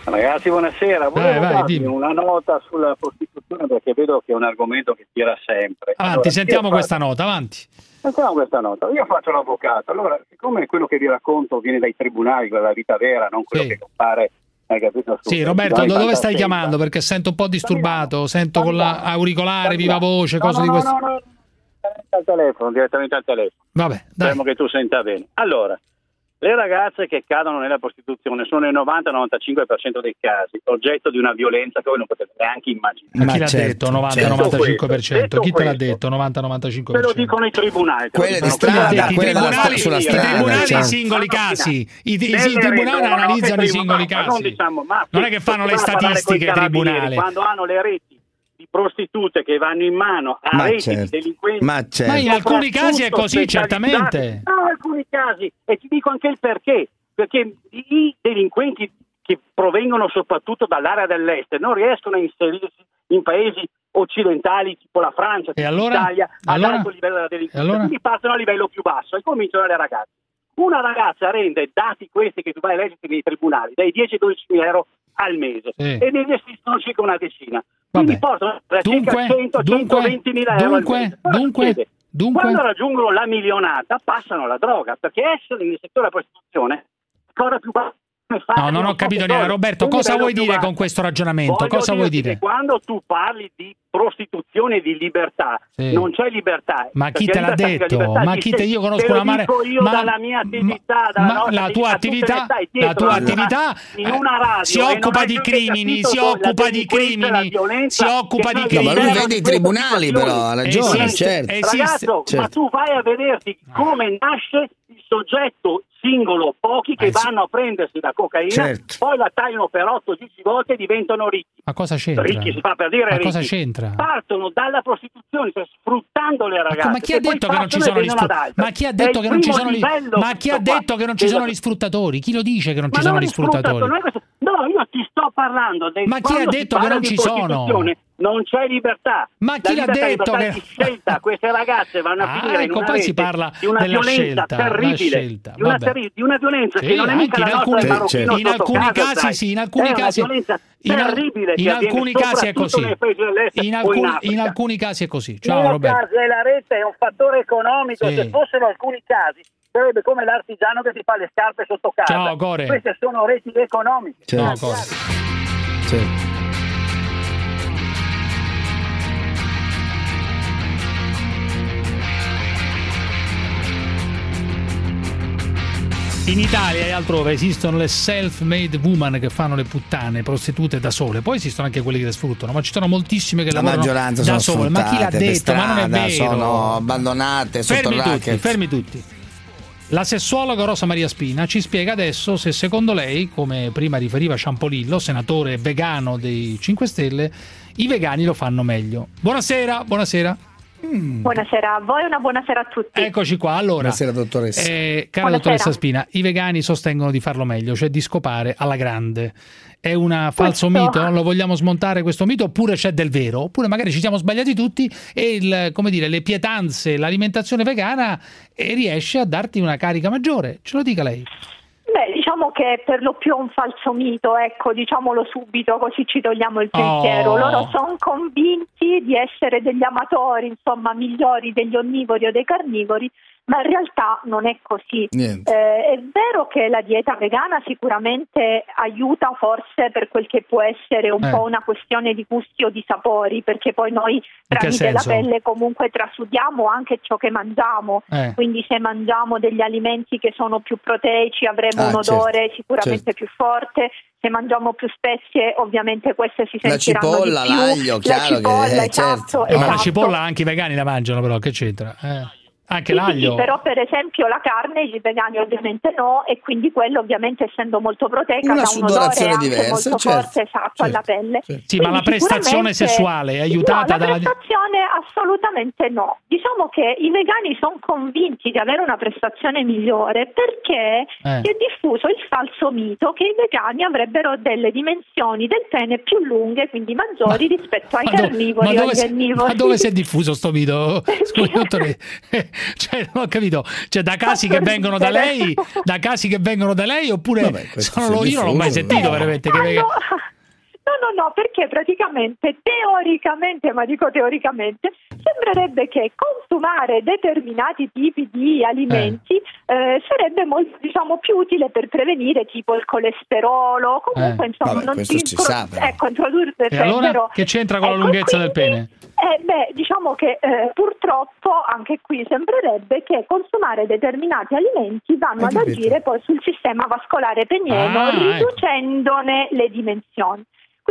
Ragazzi, buonasera. Volevo vai, dimmi. una nota sulla prostituzione perché vedo che è un argomento che tira sempre. Avanti, Allora, sentiamo questa faccio- nota, avanti. Sentiamo questa nota. Io faccio l'avvocato. Allora, siccome quello che vi racconto viene dai tribunali, quella la vita vera, non quello Sì. che compare, hai capito? Sì, Roberto, dove stai chiamando? Perché sento un po' disturbato, sento con la auricolare, viva voce, No, cose no, di no, questo. no, no, direttamente al telefono, direttamente al telefono. Vabbè, dai. Speriamo che tu senta bene. Allora, le ragazze che cadono nella prostituzione sono nel 90-95% dei casi oggetto di una violenza che voi non potete neanche immaginare. Ma chi l'ha certo, detto 90-95%? Detto Chi te l'ha questo, detto Ve lo 90-95%? dicono i tribunali. te lo Quelle di dicono strada, I tribunali, sulla i strada, tribunali certo. i singoli casi, i, i- i tribunali analizzano no, i singoli non casi. diciamo, Non è che fanno le statistiche i tribunali. Quando hanno le reti prostitute che vanno in mano a Ma reti certo. di delinquenti. Ma certo. Ma in alcuni casi è così, certamente. No, in alcuni casi, e ti dico anche il perché. Perché i delinquenti che provengono soprattutto dall'area dell'est non riescono a inserirsi in paesi occidentali tipo la Francia, E tipo allora? l'Italia, ad Allora? alto livello della delinquenza. E allora? Quindi partono a livello più basso e cominciano le ragazze. Una ragazza rende dati questi che tu vai a leggere nei tribunali dai 10 ai 12 mila euro al mese Sì. e ne investiscono circa una decina. Quindi Vabbè. portano da Dunque, circa 100 dunque, 120 mila euro dunque, al mese. Cosa dunque, dunque? Quando raggiungono la milionata passano alla droga perché essere nel settore della prostituzione è ancora più basso. No, non ho capito niente. Roberto, cosa vuoi dire con questo ragionamento? Voglio Cosa vuoi dire? quando tu parli di prostituzione di libertà, Sì. non c'è libertà. Ma chi Perché te l'ha detto? libertà. Ma chi te io conosco te lo una mare dico io ma- dalla mia attività, dalla ma nostra la tua attività, stai la dietro, tua attività in una radio si occupa di crimini, si occupa di crimini, si occupa di No, ma lui crimini. vede i tribunali, però ha ragione, certo. Ragazzo, Certo. ma tu vai a vederti come nasce il soggetto singolo, pochi che Eh, sì. vanno a prendersi la cocaina, Certo. poi la tagliano per 8-10 volte e diventano ricchi. Ma cosa c'entra? Ricchi si fa per dire Ma ricchi. cosa c'entra? Partono dalla prostituzione, cioè sfruttando le ragazze. Ma chi ha detto che non ci sono gli sfruttatori? Ma chi ha detto che non ci sono gli Ma chi ha detto che non ci sono gli sfruttatori? Chi lo dice che non ci Ma sono non gli sfruttatori? No, io ti sto parlando del Ma chi ha detto che non di ci sono? prostituzione, Non c'è libertà. Ma chi l'ha detto che- di scelta. Queste ragazze vanno a Ah, finire in ecco, una poi si rete parla di una della violenza scelta, terribile, scelta, di una, vabbè. Di una violenza Sì, che non è mica in la nostra alcuni- del marocchino in alcuni casa, casi sì, in alcuni è casi- in al- terribile in alcuni casi è così. In o in alcuni, Africa. in alcuni casi è così. Ciao Roberto. E la rete è un fattore economico, Sì. se fossero alcuni casi sarebbe come l'artigiano che si fa le scarpe sotto casa. Ciao. Queste sono reti economiche. No, cosa? Sì. In Italia e altrove esistono le self-made woman che fanno le puttane, prostitute da sole. Poi esistono anche quelle che le sfruttano, ma ci sono moltissime che La lavorano maggioranza da sole. Ma chi l'ha detto? ma non è strada, vero. sono abbandonate sotto Fermi tutti, fermi tutti. La sessuologa Rosa Maria Spina ci spiega adesso se secondo lei, come prima riferiva Ciampolillo, senatore vegano dei 5 Stelle, i vegani lo fanno meglio. Buonasera, buonasera. Buonasera a voi e una buonasera a tutti. Eccoci qua. Allora, Buonasera dottoressa. eh, cara Buonasera. dottoressa Spina, i vegani sostengono di farlo meglio, cioè di scopare alla grande. È un falso Questo- mito? Lo vogliamo smontare questo mito? Oppure c'è del vero? Oppure magari ci siamo sbagliati tutti e il- come dire, le pietanze, l'alimentazione vegana eh, riesce a darti una carica maggiore? Ce lo dica lei. Beh, diciamo che è per lo più un falso mito, ecco, diciamolo subito così ci togliamo il pensiero. Oh. Loro sono convinti di essere degli amatori, insomma, migliori degli onnivori o dei carnivori, ma in realtà non è così. Eh, è vero che la dieta vegana sicuramente aiuta forse per quel che può essere un Eh. po' una questione di gusti o di sapori, perché poi noi tramite la pelle comunque trasudiamo anche ciò che mangiamo, Eh. quindi se mangiamo degli alimenti che sono più proteici avremo Ah, un odore certo, sicuramente più forte, se mangiamo più spezie ovviamente queste si La sentiranno cipolla, di più. l'aglio, La chiaro che- cipolla, eh, esatto, certo. Eh, ma la esatto. cipolla anche i vegani la mangiano però, che c'entra? Eh. Anche Sì, sì, l'aglio? sì, però per esempio la carne i vegani ovviamente no e quindi quello ovviamente essendo molto proteica Una dà un odore diversa, molto certo, forte esatto certo, alla pelle. Sì, ma Quindi la prestazione sessuale è aiutata no, la dalla... prestazione assolutamente no. Diciamo che i vegani sono convinti di avere una prestazione migliore perché Eh. si è diffuso il falso mito che i vegani avrebbero delle dimensioni del pene più lunghe, quindi maggiori rispetto ai Ma, carnivori ma o dove, agli si- ma dove si è diffuso sto mito? (laughs) Scusi, dottore, (laughs) (laughs) cioè, non ho capito. Cioè, da casi che vengono da lei, da casi che vengono da lei, oppure Vabbè, sono io non l'ho mai sentito veramente. Che no. No, no, perché praticamente, teoricamente, ma dico teoricamente, sembrerebbe che consumare determinati tipi di alimenti eh, sarebbe molto, diciamo, più utile per prevenire tipo il colesterolo, comunque Eh. insomma, Vabbè, non si sa, però. ecco, introdurre E allora però- che c'entra con la Ecco, lunghezza del quindi, pene? eh, beh, diciamo che eh, purtroppo anche qui sembrerebbe che consumare determinati alimenti vanno ad agire poi sul sistema vascolare penieno, Ah, ecco. riducendone le dimensioni.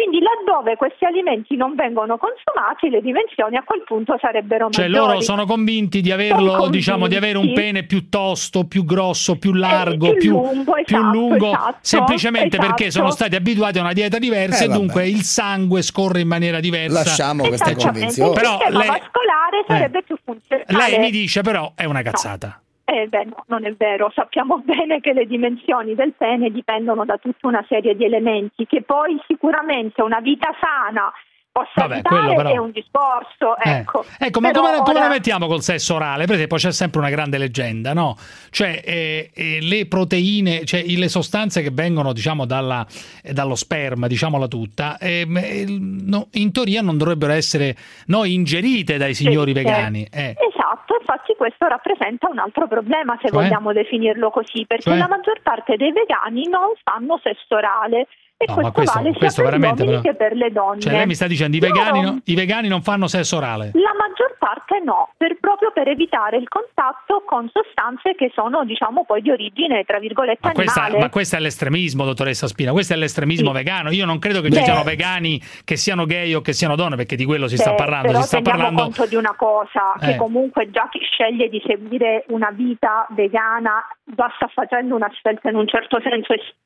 Quindi laddove questi alimenti non vengono consumati, le dimensioni a quel punto sarebbero Cioè, maggiori. loro sono convinti di averlo, Sono diciamo, di avere un convinti. pene piuttosto, più grosso, più largo, Eh, più più, lungo, più esatto, lungo, esatto, semplicemente perché esatto. sono stati abituati a una dieta diversa Eh, e dunque il sangue scorre in maniera diversa. Lasciamo queste Esattamente, convinzioni. il Però sistema lei- vascolare sarebbe più funzionale. Lei mi dice però è una cazzata. Eh, beh, no, non è vero. Sappiamo (laughs) bene che le dimensioni del pene dipendono da tutta una serie di elementi che poi sicuramente una vita sana possa Vabbè, quello aiutare però- è un discorso. Eh, Ecco, Ecco, ma come, come ora- la mettiamo col sesso orale? Per esempio, c'è sempre una grande leggenda, no? Cioè, eh, eh, le proteine, cioè le sostanze che vengono, diciamo, dalla- eh, dallo sperma, diciamola tutta, ehm, eh, no, in teoria non dovrebbero essere no, ingerite dai signori Sì, vegani. certo. Esatto, infatti questo rappresenta un altro problema se Cioè? vogliamo definirlo così, perché Cioè? la maggior parte dei vegani non fanno sesso orale. E No, questo, ma questo- vale sia questo per veramente gli uomini però- che per le donne. Cioè, lei mi sta dicendo i Loro- vegani, no- i vegani non fanno sesso orale. La maggior parte no, per- proprio per evitare il contatto con sostanze che sono, diciamo, poi di origine, tra virgolette, Ma, questa- animale. ma questo è l'estremismo, dottoressa Spina. Questo è l'estremismo Sì. vegano. Io non credo che Beh. ci siano vegani che siano gay o che siano donne, perché di quello si sta Cioè, parlando. Però Si sta parlando. conto di una cosa, Eh. che comunque già chi sceglie di seguire una vita vegana già sta facendo una scelta in un certo senso estrema.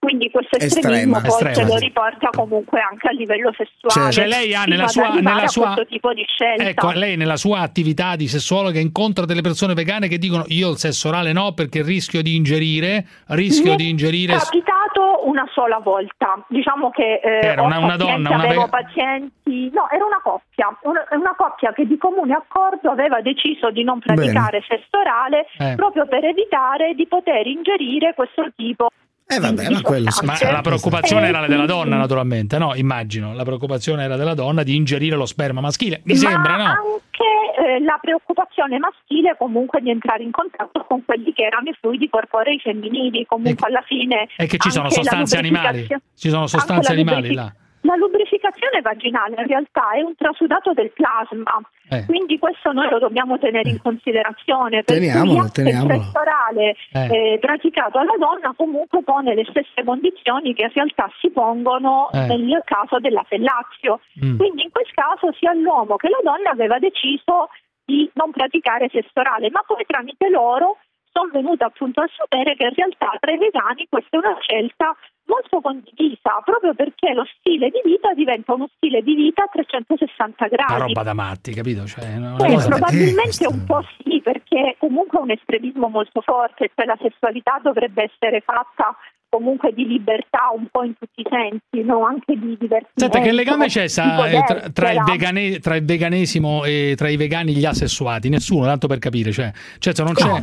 Quindi questo estremismo Estrema. poi Estrema, lo riporta comunque anche a livello sessuale. Cioè, lei ha nella sua, nella sua- tipo di scelta. Ecco, lei nella sua attività di sessuologa incontra delle persone vegane che dicono io il sesso orale no perché rischio di ingerire, rischio Mi di ingerire è capitato una sola volta. Diciamo che eh, Era una- una pazienti, donna, una avevo vega- pazienti, no, era una coppia, una, una coppia che di comune accordo aveva deciso di non praticare sesso orale Eh. proprio per evitare di poter ingerire questo tipo Eh vabbè, ma quello sì. Ma Certo. la preoccupazione era della donna, naturalmente, no? Immagino. La preoccupazione era della donna di ingerire lo sperma maschile. Mi Ma sembra, no? anche eh, la preoccupazione maschile comunque di entrare in contatto con quelli che erano i fluidi corporei femminili, comunque alla fine E che ci sono anche la sostanze animali. Ci sono sostanze animali là. La lubrificazione vaginale in realtà è un trasudato del plasma, Eh. quindi questo noi lo dobbiamo tenere in considerazione. Per cui Teniamolo, anche teniamolo. Il orale Eh. eh, praticato alla donna comunque pone le stesse condizioni che in realtà si pongono Eh. nel caso della fellazio. Mm. Quindi in quel caso sia l'uomo che la donna aveva deciso di non praticare sesso orale, ma poi tramite loro sono venuta appunto a sapere che in realtà tra i vegani questa è una scelta molto condivisa, proprio perché lo stile di vita diventa uno stile di vita a 360 Una gradi. roba da matti, capito? Cioè, una Eh, probabilmente un po' sì, perché comunque è un estremismo molto forte, cioè la sessualità dovrebbe essere fatta comunque di libertà un po' in tutti i sensi, no? anche di divertimento. Senta, che legame c'è sa, eh, tra, tra il vegane- tra il veganesimo e tra i vegani gli asessuati? Nessuno, tanto per capire. Cioè, cioè, se non c'è.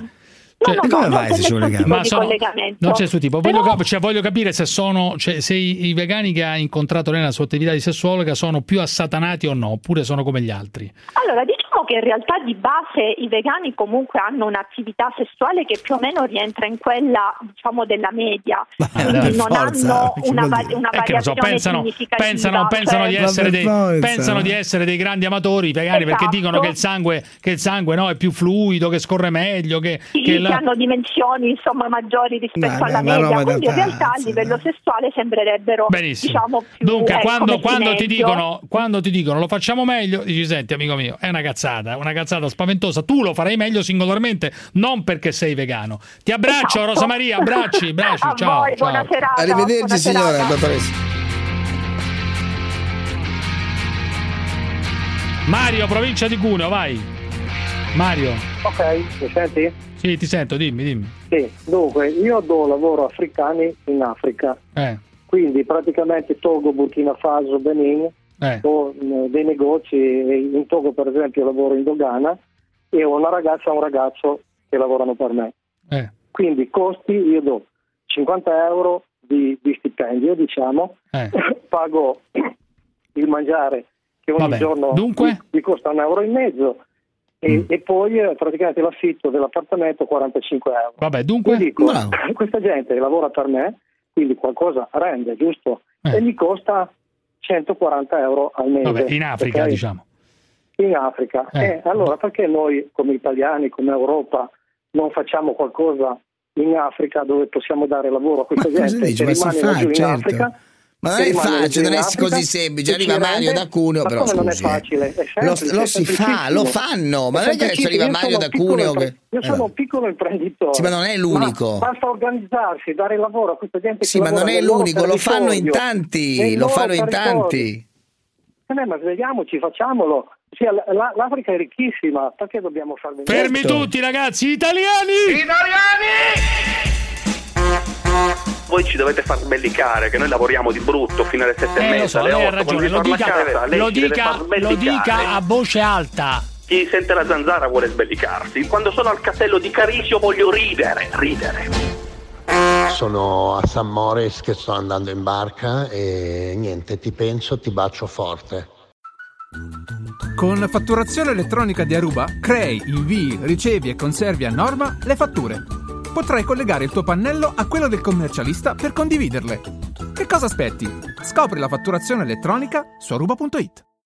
Cioè- no, no, non c'è nessun tipo di collegamento. Non c'è suo tipo. Voglio, Però- cap- cioè, voglio capire se sono cioè, se i, i vegani che ha incontrato lei nella sua attività di sessuologa sono più assatanati o no, oppure sono come gli altri. Allora, diciamo che in realtà di base i vegani comunque hanno un'attività sessuale che più o meno rientra in quella, diciamo, della media. (laughs) Quindi non forza, hanno (laughs) che una, va- una Eh, che ne so, variazione pensano, significativa. pensano, pensano cioè- di essere dei, pensano di essere dei grandi amatori i vegani perché Esatto. dicono che il sangue, che il sangue no, è più fluido, che scorre meglio, che, Sì, che che, la- hanno dimensioni insomma maggiori rispetto Dai, alla media, quindi in realtà a livello sessuale sembrerebbero Benissimo. diciamo più Dunque, ecco, quando, quando ti dicono, quando ti dicono lo facciamo meglio, dici senti amico mio, è una cazzata, una cazzata spaventosa. Tu lo farai meglio singolarmente, non perché sei vegano. Ti abbraccio, Esatto. Rosa Maria, abbracci, (laughs) abbracci. A ciao, voi, ciao. buona serata, Arrivederci buona signora, serata. dottoressa. Mario, provincia di Cuneo, vai. Mario. Ok, mi senti? Sì, ti sento, dimmi, dimmi. Sì, dunque io do lavoro a africani in Africa, Eh, quindi praticamente Togo, Burkina Faso, Benin, eh. ho mh, dei negozi, in Togo per esempio lavoro in dogana e ho una ragazza e un ragazzo che lavorano per me. Eh. Quindi costi io do 50 euro di, di stipendio, diciamo, Eh. (coughs) pago (coughs) il mangiare che ogni Vabbè, giorno dunque? mi, costa un euro e mezzo e, e poi eh, praticamente l'affitto dell'appartamento 45 euro. Vabbè, dunque? Dico, (coughs) questa gente lavora per me, quindi qualcosa rende, giusto? E mi costa 140 euro al mese. Vabbè, in Africa, ok? diciamo. In Africa. Eh. Eh, allora perché noi come italiani, come Europa, non facciamo qualcosa in Africa dove possiamo dare lavoro a questa Ma cosa gente dici? che rimane laggiù in certo. Africa? Ma non è facile, non è Africa così semplice. Arriva Mario da Cuneo, Ma però come non è scusi, eh. facile? È Lo, semplice, lo è si fa, lo fanno, ma non è che adesso arriva Mario da Cuneo che... Io sono Eh. un piccolo imprenditore. Sì, ma non è l'unico. Ma basta organizzarsi, dare lavoro a questa gente Sì, che ma non è l'unico, lo fanno in tanti, lo fanno in tanti. Eh, ma svegliamoci, facciamolo. Sì, L'Africa è ricchissima, perché dobbiamo far venire? Fermi tutti, ragazzi, italiani! Voi ci dovete far sbellicare che noi lavoriamo di brutto fino alle sette e Eh, lo mezza, so, alle ragione, lo dica, casa, lo dica, lo dica a voce alta. Chi sente la zanzara vuole sbellicarsi. Quando sono al castello di Carisio voglio ridere, ridere. Sono a San Moritz che sto andando in barca e niente, ti penso, ti bacio forte. Con fatturazione elettronica di Aruba crei, invii, ricevi e conservi a norma le fatture. Potrai collegare il tuo pannello a quello del commercialista per condividerle. Che cosa aspetti? Scopri la fatturazione elettronica su aruba.it.